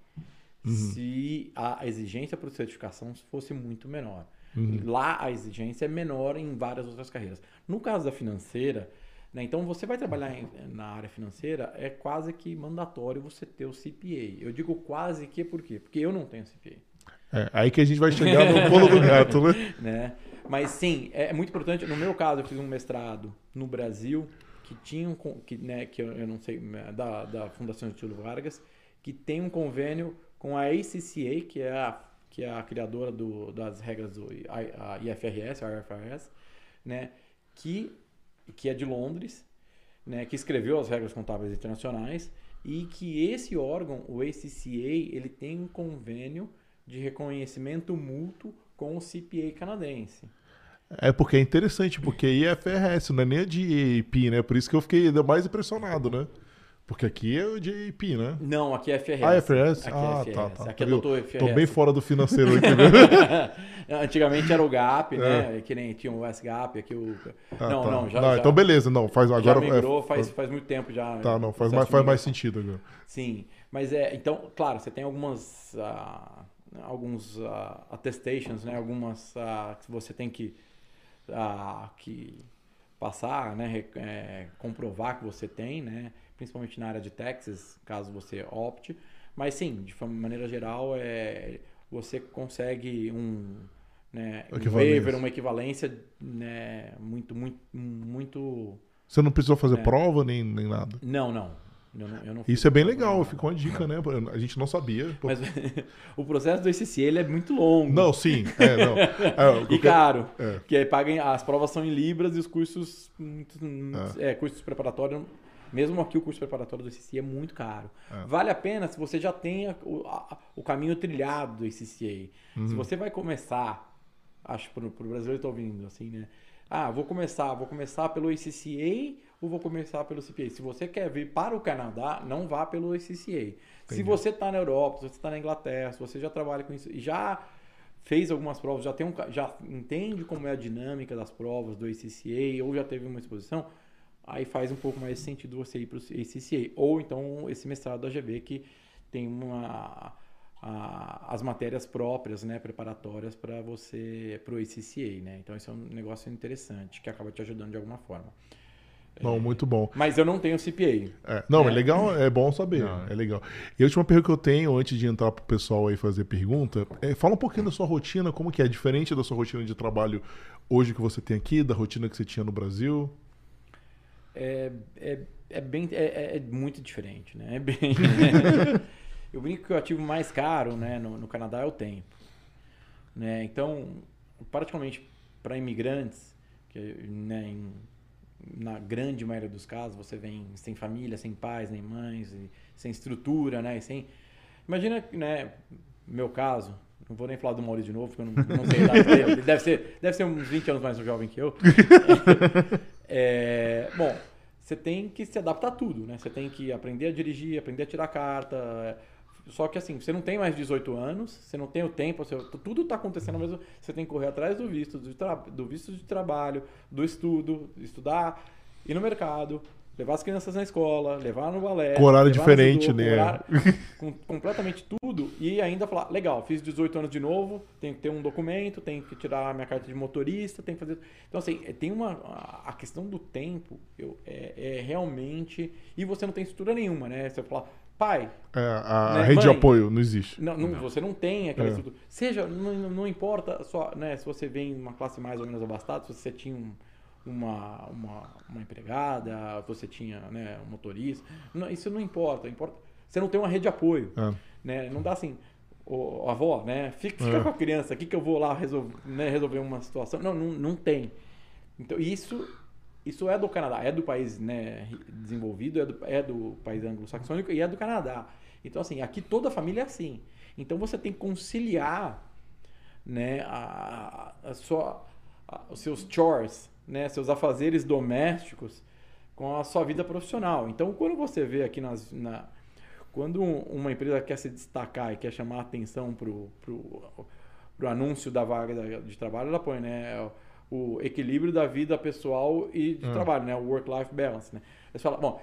uhum. se a exigência para certificação fosse muito menor. Uhum. Lá a exigência é menor em várias outras carreiras. No caso da financeira, né, então você vai trabalhar em, na área financeira, é quase que mandatório você ter o CPA. Eu digo quase que por quê? Porque eu não tenho CPA. É, aí que a gente vai chegar no pulo do gato, né? né? Mas sim, é muito importante. No meu caso, eu fiz um mestrado no Brasil que tinha um, que, né, que eu, eu não sei, da, da Fundação Getúlio Vargas, que tem um convênio com a ACCA, que é a, que é a criadora do, das regras do a IFRS, a IFRS, né, que, que é de Londres, né, que escreveu as regras contábeis internacionais e que esse órgão, o ACCA, ele tem um convênio de reconhecimento mútuo com o CPA canadense. É porque é interessante, porque IFRS não é nem a de IP, né? Por isso que eu fiquei mais impressionado, né? Porque aqui é o IP, né? Não, aqui é FRS. Ah, é FRS? Aqui ah, é FRS. tá, tá. Aqui é doutor FRS. Tô bem fora do financeiro aqui, né? Antigamente era o GAP, né? É. Que nem tinha o S-GAP, aqui o... Ah, não, tá. não, já, não, já... Então beleza, não, faz agora... Já migrou, é, faz, faz muito tempo já. Tá, não, faz mais, faz mais sentido agora. Sim, mas é... Então, claro, você tem algumas... Uh, alguns uh, attestations, né? Algumas uh, que você tem que... Uh, que passar, né? É, comprovar que você tem, né? Principalmente na área de Texas, caso você opte. Mas sim, de maneira geral, é, você consegue um, né, um waiver, uma equivalência né, muito, muito, muito. Você não precisou fazer é. prova nem, nem nada? Não, não. Eu não, eu não Isso é bem legal, ficou uma dica, né? A gente não sabia. Mas o processo do ICC ele é muito longo. Não, sim. É, não. É, e caro. É. Que aí paguem, as provas são em libras e os cursos, é. é cursos preparatórios mesmo aqui o curso preparatório do ICCA é muito caro. É. Vale a pena se você já tem o, a, o caminho trilhado do ICCA. Uhum. Se você vai começar, acho para o brasileiro estou ouvindo assim, né? Ah, vou começar, vou começar pelo ICCA ou vou começar pelo CPA? Se você quer vir para o Canadá, não vá pelo ICCA. Entendi. Se você está na Europa, se você está na Inglaterra, se você já trabalha com isso e já fez algumas provas, já tem um, já entende como é a dinâmica das provas do ICCA ou já teve uma exposição, aí faz um pouco mais sentido você ir para o ACCA. Ou então esse mestrado da GB que tem uma, a, as matérias próprias, né, preparatórias para você, para o ACCA, né? Então isso é um negócio interessante que acaba te ajudando de alguma forma. Não, é, muito bom. Mas eu não tenho CPA. É, não, né? é legal, é bom saber. Não. É legal. E a última pergunta que eu tenho, antes de entrar pro pessoal aí fazer pergunta, é, fala um pouquinho da sua rotina, como que é diferente da sua rotina de trabalho hoje que você tem aqui, da rotina que você tinha no Brasil é, é, é bem é, é, é, muito diferente, né? É bem, eu brinco que o ativo mais caro, né, no, no Canadá é o tempo, né? Então, particularmente para imigrantes, que né, em, na grande maioria dos casos você vem sem família, sem pais nem mães, sem estrutura, né? E sem imagina, né? Meu caso, não vou nem falar do Maurício de novo, porque eu não, não sei a idade dele. Ele deve ser, deve ser uns 20 anos mais jovem que eu. É, bom, você tem que se adaptar a tudo, né? Você tem que aprender a dirigir, aprender a tirar carta. Só que assim, você não tem mais 18 anos, você não tem o tempo, você, tudo está acontecendo mesmo. Você tem que correr atrás do visto, do, do visto de trabalho, do estudo, estudar, ir no mercado, levar as crianças na escola, levar no balé. Com horário diferente, né? Horário, com completamente tudo. E ainda falar, legal, fiz 18 anos de novo, tenho que ter um documento, tenho que tirar minha carta de motorista, tenho que fazer. Então, assim, é, tem uma. A questão do tempo eu, é, é realmente. E você não tem estrutura nenhuma, né? Você fala, pai. É, a né? rede Mãe, de apoio não existe. Não, não, Você não tem aquela é. estrutura. Seja, não, não importa só, né, se você vem de uma classe mais ou menos abastada, se você tinha um uma, uma, uma empregada, você tinha né, um motorista. Não, isso não importa, importa. Você não tem uma rede de apoio. É. Né? Não dá assim, o, avó, né? Fica, fica é. com a criança aqui que eu vou lá resolver, né, resolver uma situação. Não, não, não tem. Então, isso, isso é do Canadá, é do país né, desenvolvido, é do, é do país anglo-saxônico e é do Canadá. Então, assim, aqui toda a família é assim. Então, você tem que conciliar né, a, a sua, a, os seus chores, né, seus afazeres domésticos com a sua vida profissional. Então, quando você vê aqui nas, na, quando uma empresa quer se destacar e quer chamar atenção para o anúncio da vaga de trabalho, ela põe, né? O equilíbrio da vida pessoal e de hum. trabalho, né? O work-life balance, né? Eles falam, bom,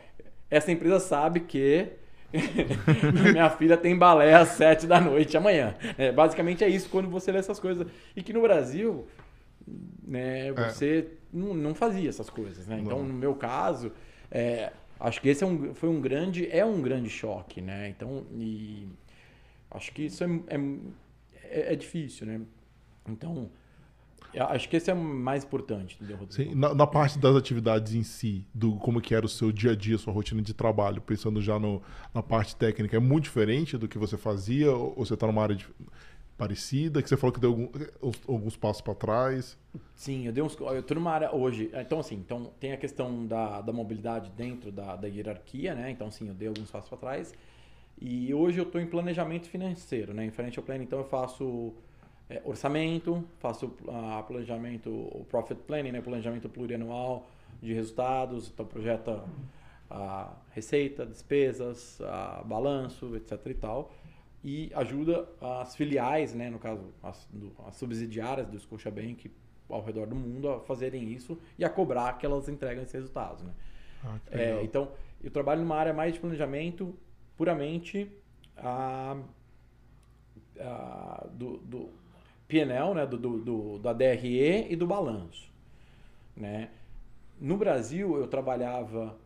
essa empresa sabe que minha filha tem balé às sete da noite amanhã. É, basicamente é isso quando você lê essas coisas. E que no Brasil, né, é. você é. Não, não, fazia essas coisas, né? Então, no meu caso, é, acho que esse é um, foi um grande, é um grande choque, né? Então, e acho que isso é, é, é difícil, né? Então, acho que esse é o mais importante, entendeu, Rodrigo? Sim, na, na, parte das atividades em si, do como que era o seu dia a dia, sua rotina de trabalho, pensando já no, na parte técnica, é muito diferente do que você fazia? Ou você está numa área de, parecida, que você falou que deu algum, alguns passos para trás? Sim, eu dei uns. Eu estou numa área hoje. Então, assim, então tem a questão da, da mobilidade dentro da, da hierarquia, né? Então, sim, eu dei alguns passos para trás. E hoje eu estou em planejamento financeiro, né? Em financial planning, então eu faço é, orçamento, faço uh, planejamento, o profit planning, né, planejamento plurianual de resultados, então projeta a receita, despesas, balanço, etc e tal, e ajuda as filiais, né, no caso as, do, as subsidiárias do Scotiabank ao redor do mundo a fazerem isso e a cobrar que elas entreguem esses resultados, né. Ah, é, então, eu trabalho numa área mais de planejamento puramente a, do, do PNL, né, do, do, do, da DRE e do balanço. Né? No Brasil, eu trabalhava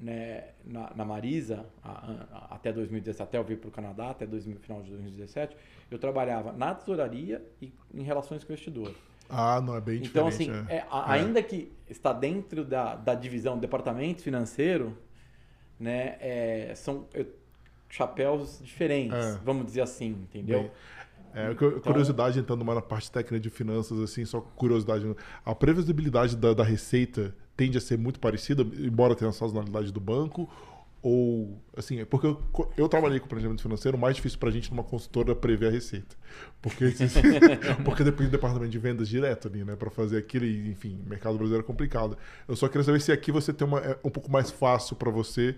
né, na, na, Marisa a, a, até 2017, até eu vir para o Canadá, até 2000, final de 2017, eu trabalhava na tesouraria e em relações com o investidor. Ah, não é bem então, diferente. Então, assim, é. É, é. ainda que está dentro da, da divisão do departamento financeiro, né, é, são chapéus diferentes, é. vamos dizer assim, entendeu? Bem, é, então, curiosidade, entrando mais na parte técnica de finanças, assim, só curiosidade. A previsibilidade da, da receita tende a ser muito parecida, embora tenha a sazonalidade do banco, ou assim, é porque eu, eu, trabalhei com planejamento financeiro, o mais difícil para a gente numa consultora é prever a receita. Porque, porque depende do departamento de vendas direto ali, né? Para fazer aquilo e, enfim, mercado brasileiro é complicado. Eu só queria saber se aqui você tem uma, é um pouco mais fácil para você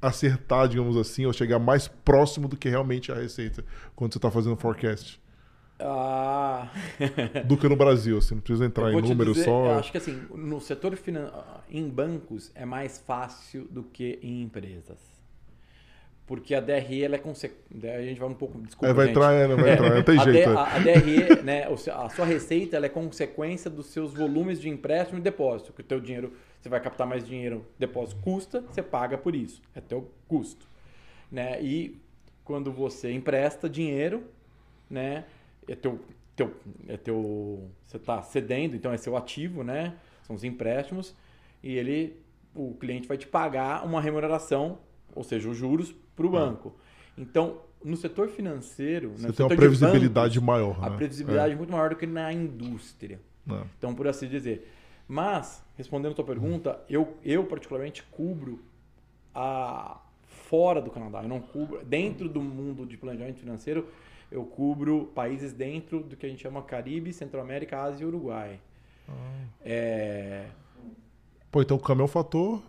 acertar, digamos assim, ou chegar mais próximo do que realmente a receita quando você está fazendo forecast? Ah. do que no Brasil, assim, não precisa entrar em números dizer, só. Eu acho que assim, no setor financeiro, em bancos é mais fácil do que em empresas. Porque a DRE ela é consequência. A gente vai um pouco. Desculpa, é, vai gente. entrar, é, não vai entrar, não tem a jeito. D, é. a, a, DRE, né, a sua receita ela é consequência dos seus volumes de empréstimo e depósito. Que o teu dinheiro você vai captar mais dinheiro, depósito custa, você paga por isso, é teu custo, né? E quando você empresta dinheiro, né, é teu, teu, é teu, você está cedendo, então é seu ativo, né? São os empréstimos e ele, o cliente vai te pagar uma remuneração, ou seja, os juros para o ah. banco. Então, no setor financeiro, você né, tem uma previsibilidade bancos, maior. A né? previsibilidade é. é muito maior do que na indústria. É. Então, por assim dizer. Mas, respondendo a tua pergunta, eu, eu particularmente cubro a fora do Canadá. Eu não cubro dentro do mundo de planejamento financeiro. Eu cubro países dentro do que a gente chama Caribe, Centro-América, Ásia e Uruguai. Ah. É... Pô, então o câmbio é um fator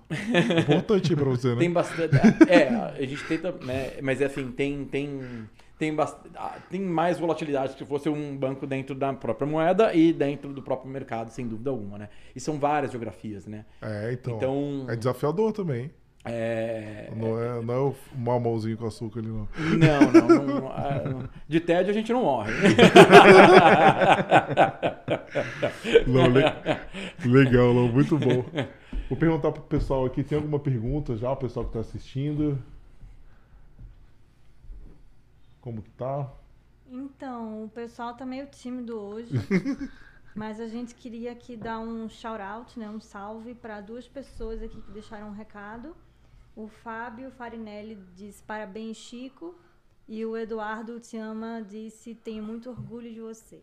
importante para você, né? Tem bastante. É, a gente tenta, né? Mas assim, tem, tem tem, ah, tem mais volatilidade se fosse um banco dentro da própria moeda e dentro do próprio mercado, sem dúvida alguma, né? E são várias geografias, né? É, então. então é desafiador também. É, não é, não é o mamãozinho com açúcar ali, não. Não, não. não, não ah, de tédio a gente não morre. não, le, legal, não, muito bom. Vou perguntar pro pessoal aqui, tem alguma pergunta já, o pessoal que está assistindo? Como que tá? Então, o pessoal tá meio tímido hoje. mas a gente queria aqui dar um shout-out, né, um salve para duas pessoas aqui que deixaram um recado. O Fábio Farinelli disse parabéns, Chico. E o Eduardo Te Ama disse tenho muito orgulho de você.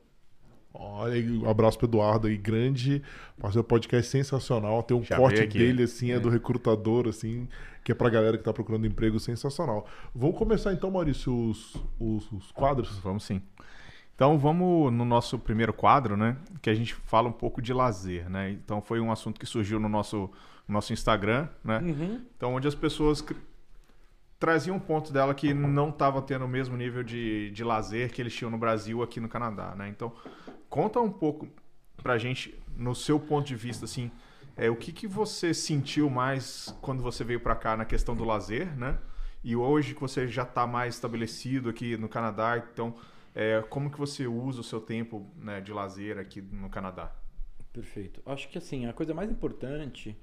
Olha, um abraço pro Eduardo aí, grande, fazer um podcast sensacional. Tem um Já corte dele, assim, é. é. do recrutador, assim, que é pra galera que tá procurando emprego sensacional. Vamos começar então, Maurício, os, os, os quadros? Vamos sim. Então vamos no nosso primeiro quadro, né? Que a gente fala um pouco de lazer, né? Então foi um assunto que surgiu no nosso, no nosso Instagram, né? Uhum. Então onde as pessoas traziam pontos dela que não estavam tendo o mesmo nível de, de lazer que eles tinham no Brasil aqui no Canadá, né? Então conta um pouco pra gente, no seu ponto de vista, assim, é, o que, que você sentiu mais quando você veio pra cá na questão do lazer, né? E hoje que você já está mais estabelecido aqui no Canadá, então é, como que você usa o seu tempo né, de lazer aqui no Canadá? Perfeito. Acho que assim, a coisa mais importante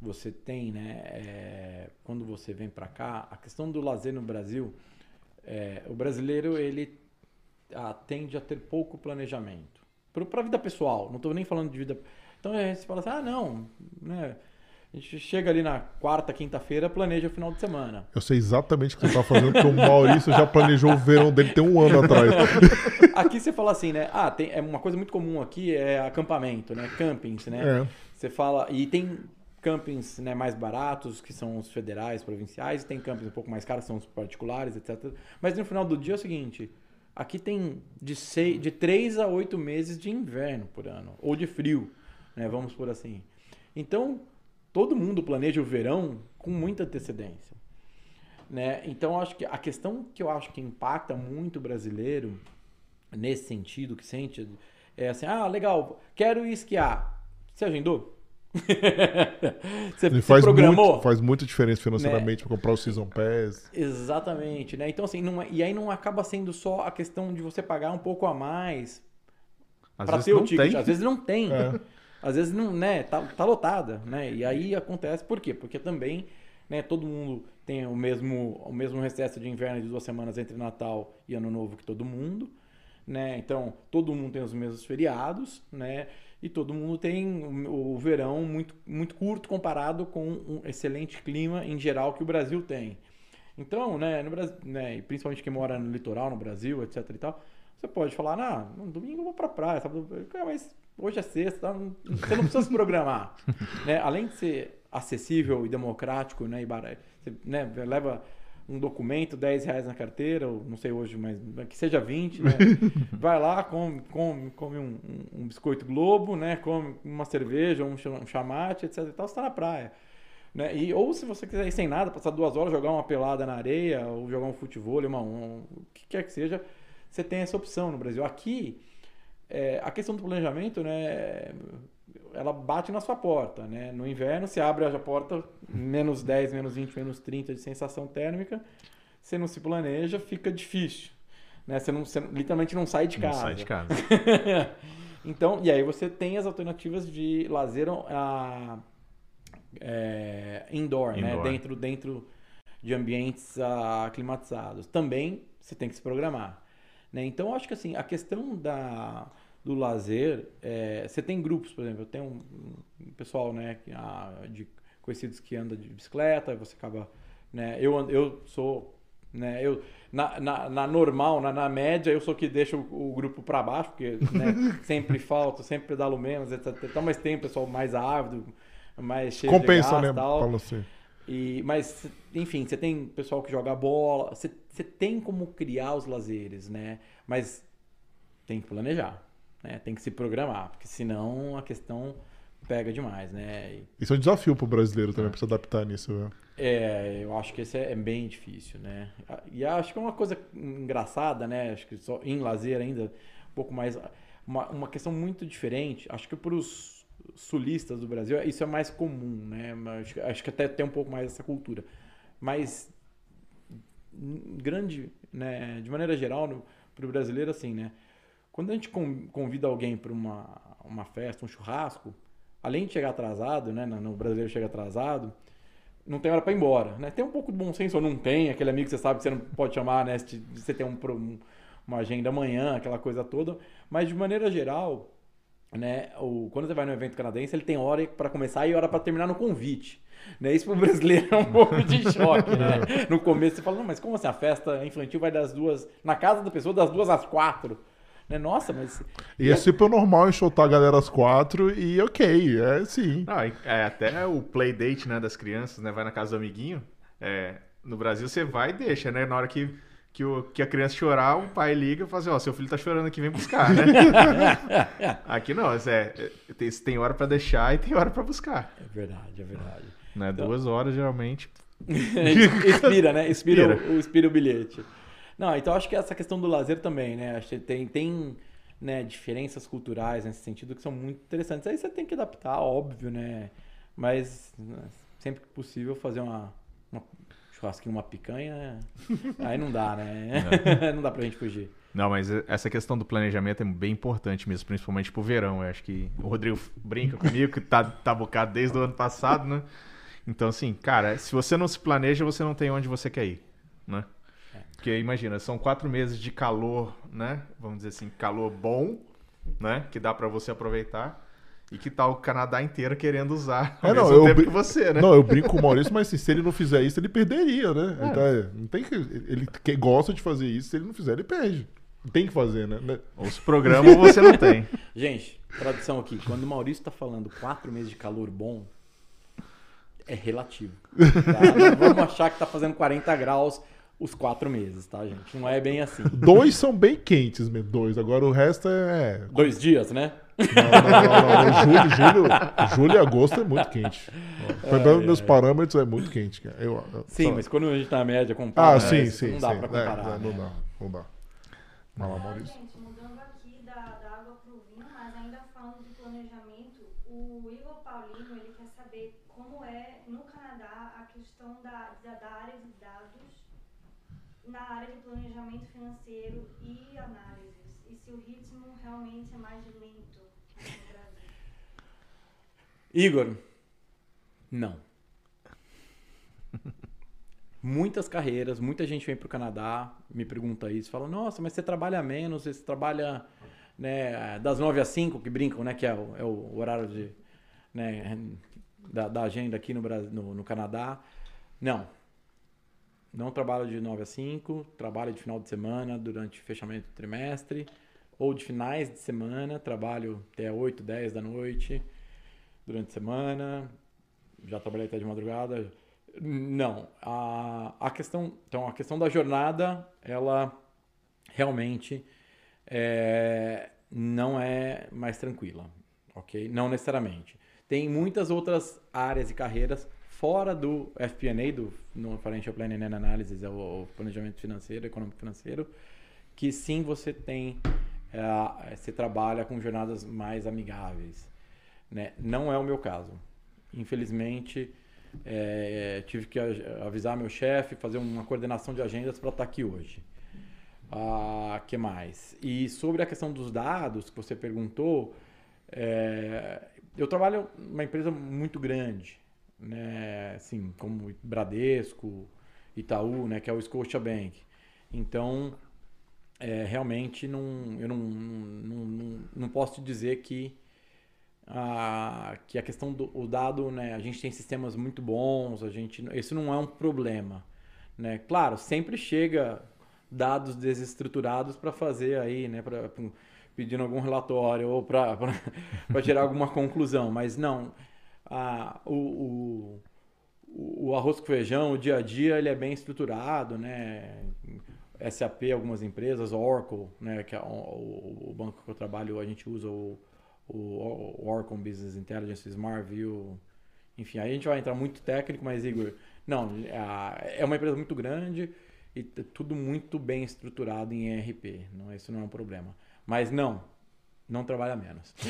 você tem, né, é, quando você vem para cá, a questão do lazer no Brasil, é, o brasileiro ele ah, tende a ter pouco planejamento. Para a vida pessoal, não estou nem falando de vida. Então é, você fala assim, ah, não, né? A gente chega ali na quarta, quinta-feira, planeja o final de semana. Eu sei exatamente o que você tá fazendo, porque o Maurício já planejou o verão dele tem um ano atrás. Aqui você fala assim, né? Ah, tem, é uma coisa muito comum aqui é acampamento, né? Campings, né? É. Você fala. E tem campings né, mais baratos, que são os federais, provinciais, e tem campings um pouco mais caros, são os particulares, etc. Mas no final do dia é o seguinte: aqui tem de, seis, de 3 a 8 meses de inverno por ano, ou de frio, né? Vamos por assim. Então, todo mundo planeja o verão com muita antecedência. Né? Então, acho que a questão que eu acho que impacta muito o brasileiro nesse sentido, que sente, é assim: ah, legal, quero esquiar. Você agendou? você se faz, programou? muito, faz muita diferença financeiramente pra comprar o Season Pass. Exatamente, né? Então, assim, não e aí não acaba sendo só a questão de você pagar um pouco a mais para ter o ticket. tem. Às vezes não tem. É. Às vezes não, né? Tá, tá lotada, né? E aí acontece por quê? Porque também, né? Todo mundo tem o mesmo, o mesmo recesso de inverno de duas semanas entre Natal e Ano Novo que todo mundo, né? Então todo mundo tem os mesmos feriados, né? E todo mundo tem o, verão muito, muito curto comparado com um excelente clima em geral que o Brasil tem. Então, né, no Brasil, né, principalmente quem mora no litoral, no Brasil, etc e tal, você pode falar, ah, no domingo eu vou pra praia, sabe? Cara, mas hoje é sexta? Não- você não precisa se programar. né? Além de ser acessível e democrático, né, e barato, você né, leva um documento, 10 reais na carteira, ou não sei hoje, mas que seja 20, né? Vai lá, come, come, come um, um- biscoito Globo, né? Come uma cerveja, um um chamate, etc e tal, você tá na praia. Né? E, ou se você quiser ir sem nada, passar duas horas, jogar uma pelada na areia, ou jogar um futebol, uma, um, o que quer que seja, você tem essa opção no Brasil. Aqui, é, a questão do planejamento, né, ela bate na sua porta. Né? No inverno, você abre a porta, menos 10, menos 20, menos 30 de sensação térmica, você não se planeja, fica difícil. Né? Você, não, você literalmente não sai de Não casa. sai de casa. então, e aí você tem as alternativas de lazer a, é, indoor, né? Indoor. Dentro, dentro de ambientes ah, climatizados. Também você tem que se programar. Né? Então, eu acho que assim, a questão da, do lazer, é, você tem grupos, por exemplo, eu tenho um, um pessoal né, que, ah, de conhecidos que anda de bicicleta, você acaba. Né, eu, eu sou. Né, eu, na, na, na normal, na, na média, eu sou que deixa o, o grupo para baixo, porque né, sempre falto, sempre pedalo menos, etc. Então, mas tem o pessoal mais ávido, mais cheio Compensa, de gás, né? tal. Pra você. E, mas, enfim, você tem pessoal que joga bola, você, você tem como criar os lazeres, né? Mas tem que planejar, né? Tem que se programar, porque senão a questão pega demais, né? E, Isso é um desafio pro brasileiro também, pra se adaptar nisso. Né? é, eu acho que esse é, é bem difícil, né? E acho que é uma coisa engraçada, né? Acho que só em lazer ainda, um pouco mais. Uma, uma questão muito diferente. Acho que para os sulistas do Brasil, isso é mais comum, né? Acho, que- acho que até tem um pouco mais essa cultura. Mas, grande, né? De maneira geral, para o brasileiro, assim, né? Quando a gente con- convida alguém para uma, uma festa, um churrasco, além de chegar atrasado, né? No brasileiro chega atrasado, não tem hora para ir embora, né? Tem um pouco de bom senso ou não tem, aquele amigo que você sabe que você não pode chamar, né? Você tem um, um- uma agenda amanhã, aquela coisa toda. Mas de maneira geral, né? O, quando você vai no evento canadense, ele tem hora para começar e hora para terminar no convite. Né? Isso pro brasileiro é um pouco de choque, né? No começo você fala, não, mas como assim? A festa infantil vai das duas, na casa da pessoa, das duas às quatro. Né? Nossa, mas. E é super normal enxotar a galera às quatro e ok, é sim. Não, é, até o playdate né, das crianças, né? Vai na casa do amiguinho. é, no Brasil você vai e deixa, né? Na hora que, que, o, que a criança chorar, o pai liga e fala assim, ó, seu filho tá chorando aqui, vem buscar, né? aqui não, é, é, tem, tem hora para deixar e tem hora para buscar. É verdade, é verdade. Né? Então... Duas horas, geralmente. Inspira, né? Inspira, Inspira. O, inspira o bilhete. Não, então acho que essa questão do lazer também, né? Acho que tem, tem né, diferenças culturais nesse sentido que são muito interessantes. Aí você tem que adaptar, óbvio, né? Mas né, sempre que possível fazer uma, uma churrasquinho, uma picanha, aí não dá, né? É. não dá pra gente fugir. Não, mas essa questão do planejamento é bem importante mesmo, principalmente pro verão. Eu acho que o Rodrigo brinca comigo, que tá, tá bocado desde o ano passado, né? Então, assim, cara, se você não se planeja, você não tem onde você quer ir, né? É. Porque imagina, são quatro meses de calor, né? Vamos dizer assim, calor bom, né? Que dá para você aproveitar. E que tal o Canadá inteiro querendo usar ao é, não, eu que você, né? Não, eu brinco com o Maurício, mas assim, se ele não fizer isso, ele perderia, né? É. Então, não tem que, ele que gosta de fazer isso, se ele não fizer, ele perde. Tem que fazer, né? Ou se programa ou você não tem. Gente, tradução aqui. Quando o Maurício tá falando quatro meses de calor bom, é relativo. Tá? vamos achar que tá fazendo 40 graus os quatro meses, tá, gente? Não é bem assim. Dois são bem quentes, mesmo. Dois. Agora o resto é. Dois dias, né? Não, não, não, não. Julho, julho, julho e agosto é muito quente. Pegando é, meus é. parâmetros, é muito quente. Cara. Eu, eu, sim, mas quando a gente tá na média compara, ah, sim, né, sim, não dá sim. pra comparar. É, não, né? dá, não dá. Vai lá, Maurício. Gente, mudando aqui da, da água pro vinho, mas ainda falando de planejamento, o Igor Paulino, ele quer saber como é, no Canadá, a questão da, da, da área de dados na área de planejamento financeiro e análises. E se o ritmo realmente é mais lento no Brasil. Igor, não. muitas carreiras, muita gente vem para o Canadá, me pergunta isso, fala, nossa, mas você trabalha menos, você trabalha né, das 9 às 5, que brincam, né, que é o, é o horário de, né, da, da, agenda aqui no, Brasil, no, no Canadá. Não. Não trabalho de 9 a 5, trabalho de final de semana durante fechamento do trimestre, ou de finais de semana, trabalho até 8, 10 da noite durante a semana. Já trabalhei até de madrugada, não. A, a questão, então, a questão da jornada, ela realmente é, não é mais tranquila, ok? Não necessariamente. Tem muitas outras áreas e carreiras fora do FP&A, do no Financial Planning and Analysis, é o, o planejamento financeiro, econômico financeiro, que sim você tem, é, você trabalha com jornadas mais amigáveis. Né? Não é o meu caso. Infelizmente, é, tive que avisar meu chefe, fazer uma coordenação de agendas para estar tá aqui hoje. Ah, que mais? E sobre a questão dos dados que você perguntou, é, eu trabalho numa empresa muito grande, né? Assim, como Bradesco, Itaú, né? Que é o Scotiabank. Então, é, realmente não, eu não, não, não, não posso te dizer que a, que a questão do o dado, né, a gente tem sistemas muito bons, a gente, isso não é um problema, né? Claro, sempre chega dados desestruturados para fazer aí, né, para pedindo algum relatório ou para tirar alguma conclusão, mas não, a, o, o, o arroz com feijão, o dia a dia, ele é bem estruturado, né? SAP, algumas empresas, Oracle, né, que é o, o banco que eu trabalho, a gente usa o o Oracle Business Intelligence, SmartView, enfim, aí a gente vai entrar muito técnico, mas Igor, não, é uma empresa muito grande e tudo muito bem estruturado em ERP, não, isso não é um problema. Mas não, não trabalha menos.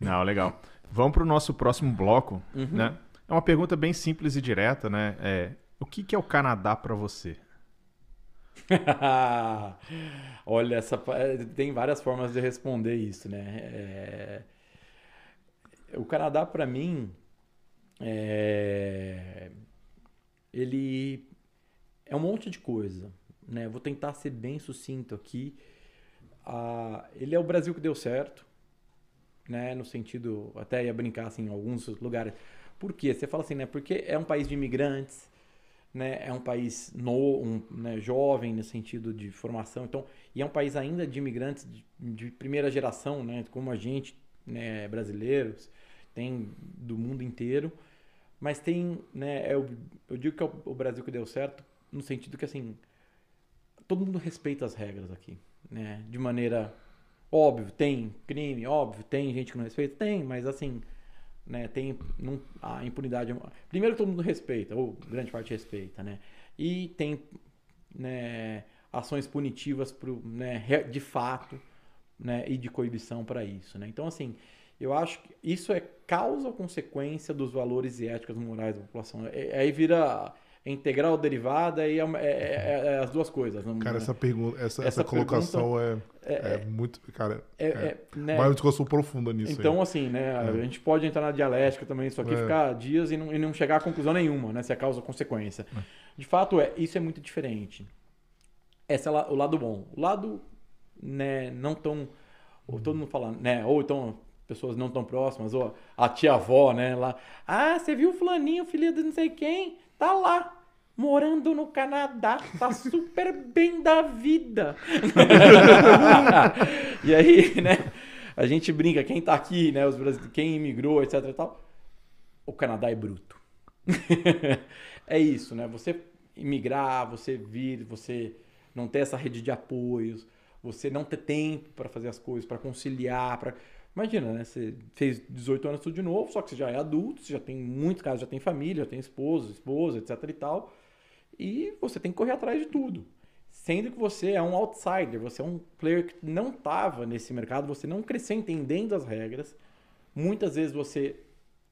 não, legal. Vamos para o nosso próximo bloco, uhum. né? É uma pergunta bem simples e direta, né? É, o que, que é o Canadá para você? Olha, essa, tem várias formas de responder isso, né? É, o Canadá, para mim, é, ele é um monte de coisa, né? Vou tentar ser bem sucinto aqui. Ah, ele é o Brasil que deu certo, né? No sentido, até ia brincar assim, em alguns lugares. Por quê? Você fala assim, né? Porque é um país de imigrantes, né, é um país no, um, né, jovem no sentido de formação, então, e é um país ainda de imigrantes de, de primeira geração, né, como a gente, né, brasileiros, tem do mundo inteiro, mas tem, né, é eu digo que é o Brasil que deu certo no sentido que assim, todo mundo respeita as regras aqui, né? De maneira óbvio, tem crime, óbvio, tem gente que não respeita, tem, mas assim, né, tem não, a impunidade. É primeiro todo mundo respeita, ou grande parte respeita, né? E tem né, ações punitivas pro, né, de fato, né, e de coibição para isso, né? Então assim, eu acho que isso é causa ou consequência dos valores e éticas morais da população. É, aí vira integral derivada e é, é, é, é, as duas coisas. Não, cara, essa pergunta, essa, essa, essa colocação pergunta, é, é, é, muito, cara, é, né? uma discussão profunda nisso. Então, aí. assim, né, a gente pode entrar na dialética também, isso aqui ficar dias e não, e não chegar a conclusão nenhuma, né, se é causa ou consequência. De fato, é, isso é muito diferente. Esse é o lado bom. O lado, né, não tão, todo mundo fala, né, ou então pessoas não tão próximas, ou a tia-avó, né, lá, ah, você viu o fulaninho, filho de não sei quem, Tá lá, morando no Canadá, tá super bem da vida. e aí, né? A gente brinca, quem tá aqui, né? Os brasileiros, quem imigrou, etc e tal. O Canadá é bruto. é isso, né? Você imigrar, você vir, você não ter essa rede de apoios, você não ter tempo para fazer as coisas, para conciliar, para Imagina, né? Você fez 18 anos tudo de novo, só que você já é adulto, você já tem, em muitos casos, já tem família, já tem esposo, esposa, etc e tal. E você tem que correr atrás de tudo. Sendo que você é um outsider, você é um player que não estava nesse mercado, você não cresceu entendendo as regras. Muitas vezes você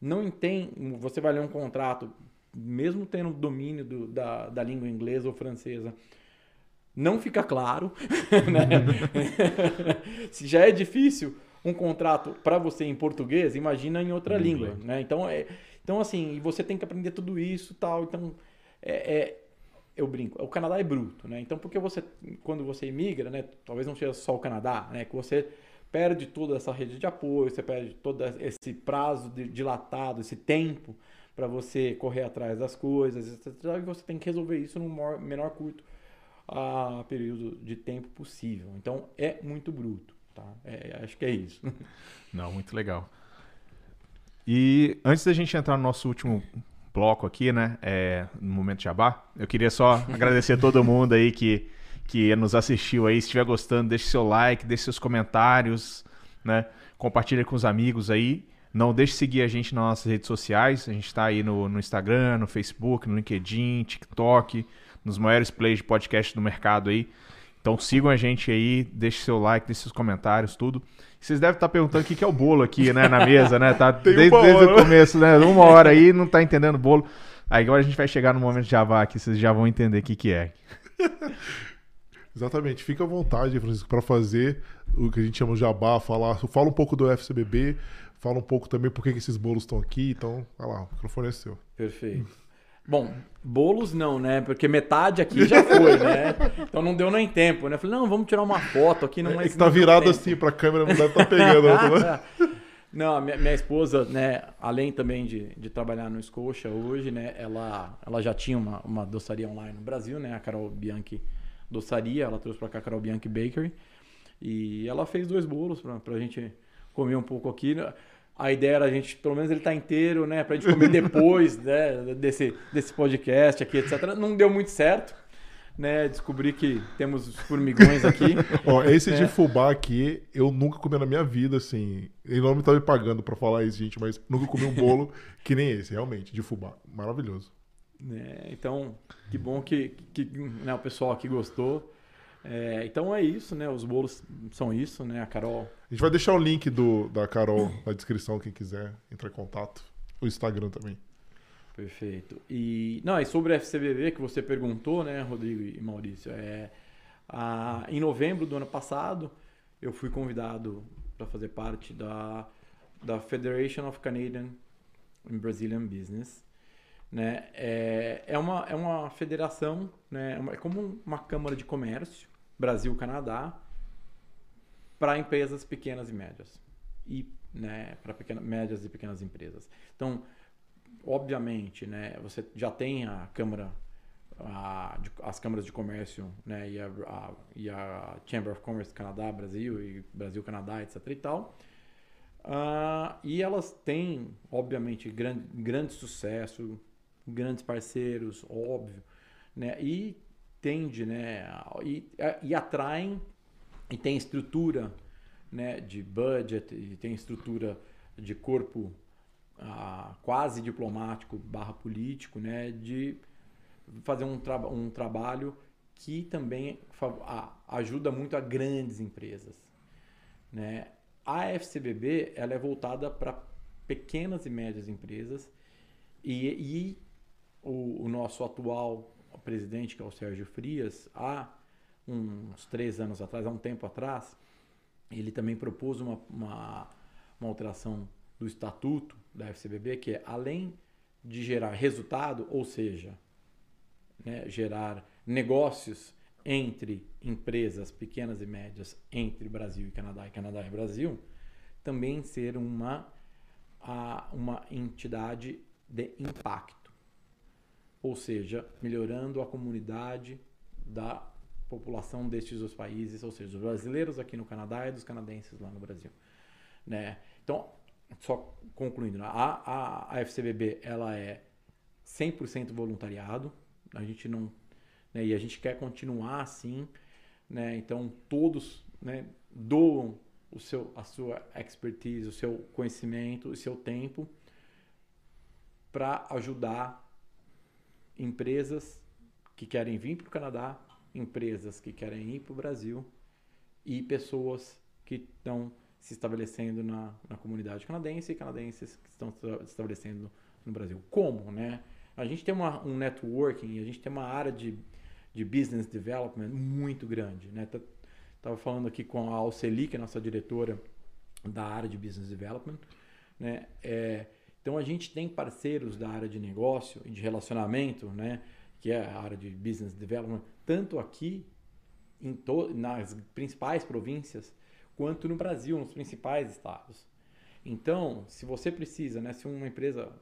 não entende, você vai ler um contrato, mesmo tendo domínio do, da, da língua inglesa ou francesa, não fica claro. Né? Se já é difícil um contrato para você em português, imagina em outra língua, né? Então, é, então assim, você tem que aprender tudo isso tal. Então, é, é, eu brinco, o Canadá é bruto, né? Então, porque você, quando você imigra, né? Talvez não seja só o Canadá, né? Que você perde toda essa rede de apoio, você perde todo esse prazo dilatado, esse tempo para você correr atrás das coisas, etc. E você tem que resolver isso no menor curto a período de tempo possível. Então, é muito bruto. Tá? É, acho que é isso. Não, muito legal. E antes da gente entrar no nosso último bloco aqui, né, é, no momento jabá, eu queria só agradecer a todo mundo aí que, que nos assistiu aí. Se estiver gostando, deixe seu like, deixe seus comentários, né, compartilha com os amigos aí. Não deixe de seguir a gente nas nossas redes sociais. A gente está aí no, no Instagram, no Facebook, no LinkedIn, TikTok, nos maiores plays de podcast do mercado aí. Então sigam a gente aí, deixe seu like, deixe seus comentários, tudo. Vocês devem estar perguntando o que é o bolo aqui, né, na mesa, né? Tá desde, desde o começo, né? Uma hora aí, não tá entendendo o bolo. Aí agora a gente vai chegar no momento de Java aqui, vocês já vão entender o que, que é. Exatamente. Fica à vontade, Francisco, para fazer o que a gente chama de jabá, falar, fala um pouco do FCBB, fala um pouco também por que, que esses bolos estão aqui. Então, vai lá, o microfone é seu. Perfeito. Bom, bolos não, né? Porque metade aqui já foi, né? Então não deu nem tempo, né? Eu falei, não, vamos tirar uma foto aqui. Não, é que tá virado assim pra câmera, não deve estar tá pegando. Né? não, minha, minha, esposa, né? Além também de, de trabalhar no Scotia hoje, né? Ela, ela já tinha uma, uma doçaria online no Brasil, né? A Carol Bianchi Doçaria. Ela trouxe pra cá a Carol Bianchi Bakery. E ela fez dois bolos pra, pra gente comer um pouco aqui. A ideia era a gente, pelo menos ele tá inteiro, né? Pra gente comer depois né, desse, desse podcast aqui, etc. Não deu muito certo. Né, descobri que temos formigões aqui. Ó, esse é. de fubá aqui, eu nunca comi na minha vida, assim. Ele não me tá me pagando pra falar isso, gente, mas nunca comi um bolo que nem esse, realmente, de fubá. Maravilhoso. É, então, que bom que, que né, o pessoal aqui gostou. É, então é isso, né? Os bolos são isso, né? A Carol. A gente vai deixar o link do, da Carol na descrição, quem quiser entrar em contato. O Instagram também. Perfeito. E, não, e sobre a FCBV que você perguntou, né, Rodrigo e Maurício, é, a, em novembro do ano passado, eu fui convidado para fazer parte da, da Federation of Canadian and Brazilian Business. Né? É, é, uma, é uma federação, né? é, é como uma câmara de comércio, Brasil-Canadá, para empresas pequenas e médias. E né, para médias e pequenas empresas. Então, obviamente, né, você já tem a Câmara, a, de, as câmaras de comércio né, e, a, a, e a Chamber of Commerce Canadá, Brasil e Brasil-Canadá, etc. e tal. Uh, e elas têm, obviamente, grande, grande sucesso, grandes parceiros, óbvio. né? E tende, né? E, e atraem e tem estrutura, né? De budget e tem estrutura de corpo ah, quase diplomático barra político, né? De fazer um, tra um trabalho que também ajuda muito a grandes empresas, né? A FCBB ela é voltada para pequenas e médias empresas e, e o, o, nosso atual presidente, que é o Sérgio Frias, há uns três anos atrás, há um tempo atrás, ele também propôs uma, uma, uma alteração do estatuto da FCBB, que é além de gerar resultado, ou seja, né, gerar negócios entre empresas pequenas e médias entre Brasil e Canadá e Canadá e Brasil, também ser uma, uma entidade de impacto. Ou seja, melhorando a comunidade da população destes dois países, ou seja, dos brasileiros aqui no Canadá e dos canadenses lá no Brasil. Né? Então, só concluindo, né? a, a, a FCBB ela é 100% voluntariado, a gente não né, e a gente quer continuar assim, né? Então todos, né, doam o seu, a sua expertise, o seu conhecimento, o seu tempo para ajudar empresas que querem vir para o Canadá, empresas que querem ir para o Brasil e pessoas que estão se estabelecendo na, na comunidade canadense e canadenses que estão se estabelecendo no Brasil. Como, né? A gente tem uma, um networking, a gente tem uma área de, de business development muito grande, né? Tava falando aqui com a Alceli, que é nossa diretora da área de business development, né? É, então a gente tem parceiros da área de negócio e de relacionamento, né? Que é a área de business development, tanto aqui nas principais províncias quanto no Brasil, nos principais estados. Então, se você precisa, né, se uma empresa,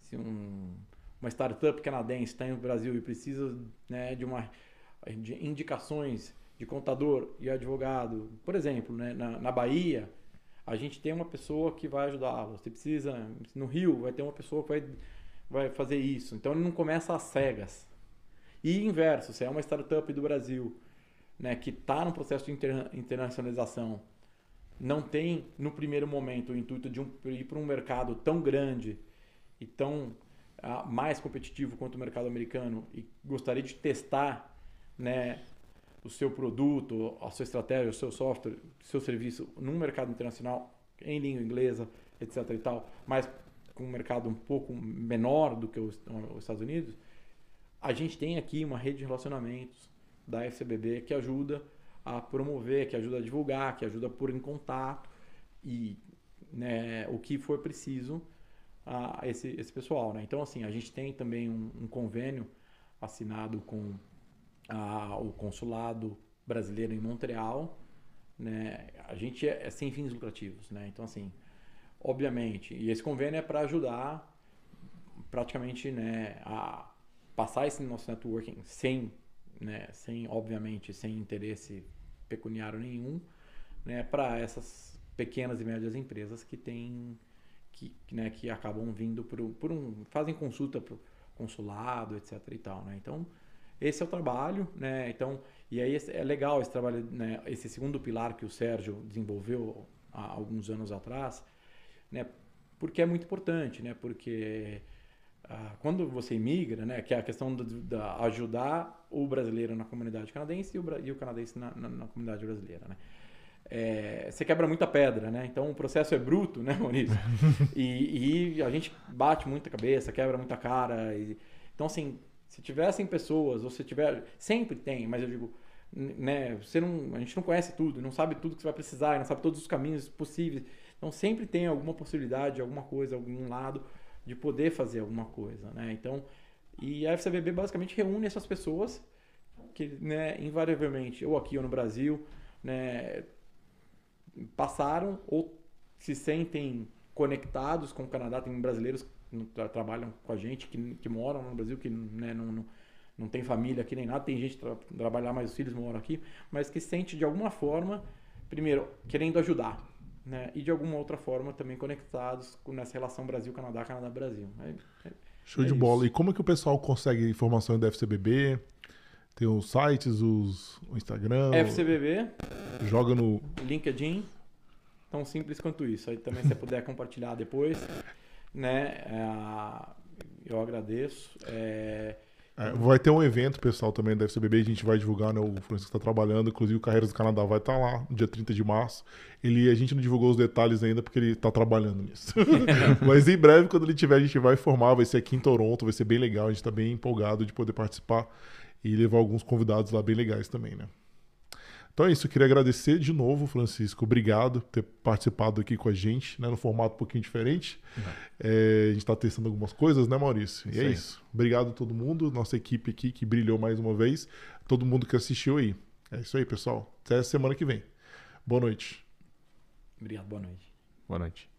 se um, uma startup canadense está no Brasil e precisa né, de uma de indicações de contador e advogado, por exemplo, né, na, na Bahia, a gente tem uma pessoa que vai ajudá-lo. Você precisa, no Rio, vai ter uma pessoa que vai, vai fazer isso. Então ele não começa às cegas. E inverso, se é uma startup do Brasil né, que está no processo de internacionalização não tem, no primeiro momento, o intuito de um, ir para um mercado tão grande e tão uh, mais competitivo quanto o mercado americano e gostaria de testar né, o seu produto, a sua estratégia, o seu software, o seu serviço num mercado internacional em língua inglesa, etc. e tal, mas com um mercado um pouco menor do que os, os Estados Unidos, a gente tem aqui uma rede de relacionamentos da FCBB que ajuda a promover, que ajuda a divulgar, que ajuda a pôr em contato e né, o que for preciso a esse, esse pessoal. Né? Então, assim, a gente tem também um, um convênio assinado com a, o consulado brasileiro em Montreal. Né? A gente é, é sem fins lucrativos. Né? Então, assim, obviamente, e esse convênio é para ajudar praticamente né, a passar esse nosso networking sem né, sem obviamente sem interesse pecuniário nenhum, né, para essas pequenas e médias empresas que têm que, né, que acabam vindo por, por um fazem consulta para o consulado, etc. e tal, né? Então esse é o trabalho, né? Então e aí é legal esse trabalho, né? Esse segundo pilar que o Sérgio desenvolveu há alguns anos atrás, né? Porque é muito importante, né? Porque ah, quando você imigra, né, que é a questão da ajudar o brasileiro na comunidade canadense e o, e o canadense na, na, na, comunidade brasileira, né? É, você quebra muita pedra, né? Então o processo é bruto, né, Maurício? e, e, a gente bate muita cabeça, quebra muita cara. E, então, assim, se tivessem pessoas, ou se tiver. Sempre tem, mas eu digo, né? Você não, a gente não conhece tudo, não sabe tudo que você vai precisar, não sabe todos os caminhos possíveis. Então sempre tem alguma possibilidade, alguma coisa, algum lado de poder fazer alguma coisa, né? Então, e a FCBB basicamente reúne essas pessoas que, né, invariavelmente, ou aqui ou no Brasil, né, passaram ou se sentem conectados com o Canadá. Tem brasileiros tra trabalham com a gente, que, que moram no Brasil, que né, não, não, não tem família aqui nem nada. Tem gente que tra trabalhar, mas os filhos moram aqui, mas que sente de alguma forma, primeiro, querendo ajudar né? E de alguma outra forma também conectados nessa relação Brasil-Canadá, Canadá-Brasil. É, é Show É de bola. isso. E como é que o pessoal consegue informação do FCBB? Tem os sites, os, o Instagram, FCBB, joga no... LinkedIn, tão simples quanto isso. Aí também se você puder compartilhar depois, né? é, eu agradeço. É, É, vai ter um evento, pessoal, também da FCBB, a gente vai divulgar, né? O Francisco está trabalhando, inclusive o Carreiras do Canadá vai estar lá no dia 30 de março. Ele, a gente não divulgou os detalhes ainda porque ele está trabalhando nisso. Mas em breve, quando ele tiver, a gente vai informar, vai ser aqui em Toronto, vai ser bem legal, a gente está bem empolgado de poder participar e levar alguns convidados lá bem legais também, né? Então é isso, eu queria agradecer de novo, Francisco. Obrigado por ter participado aqui com a gente, né, no formato um pouquinho diferente. É, a gente está testando algumas coisas, né, Maurício? E Isso é aí. isso. Obrigado a todo mundo, nossa equipe aqui que brilhou mais uma vez, todo mundo que assistiu aí. É isso aí, pessoal. Até semana que vem. Boa noite. obrigado, boa noite. Boa noite.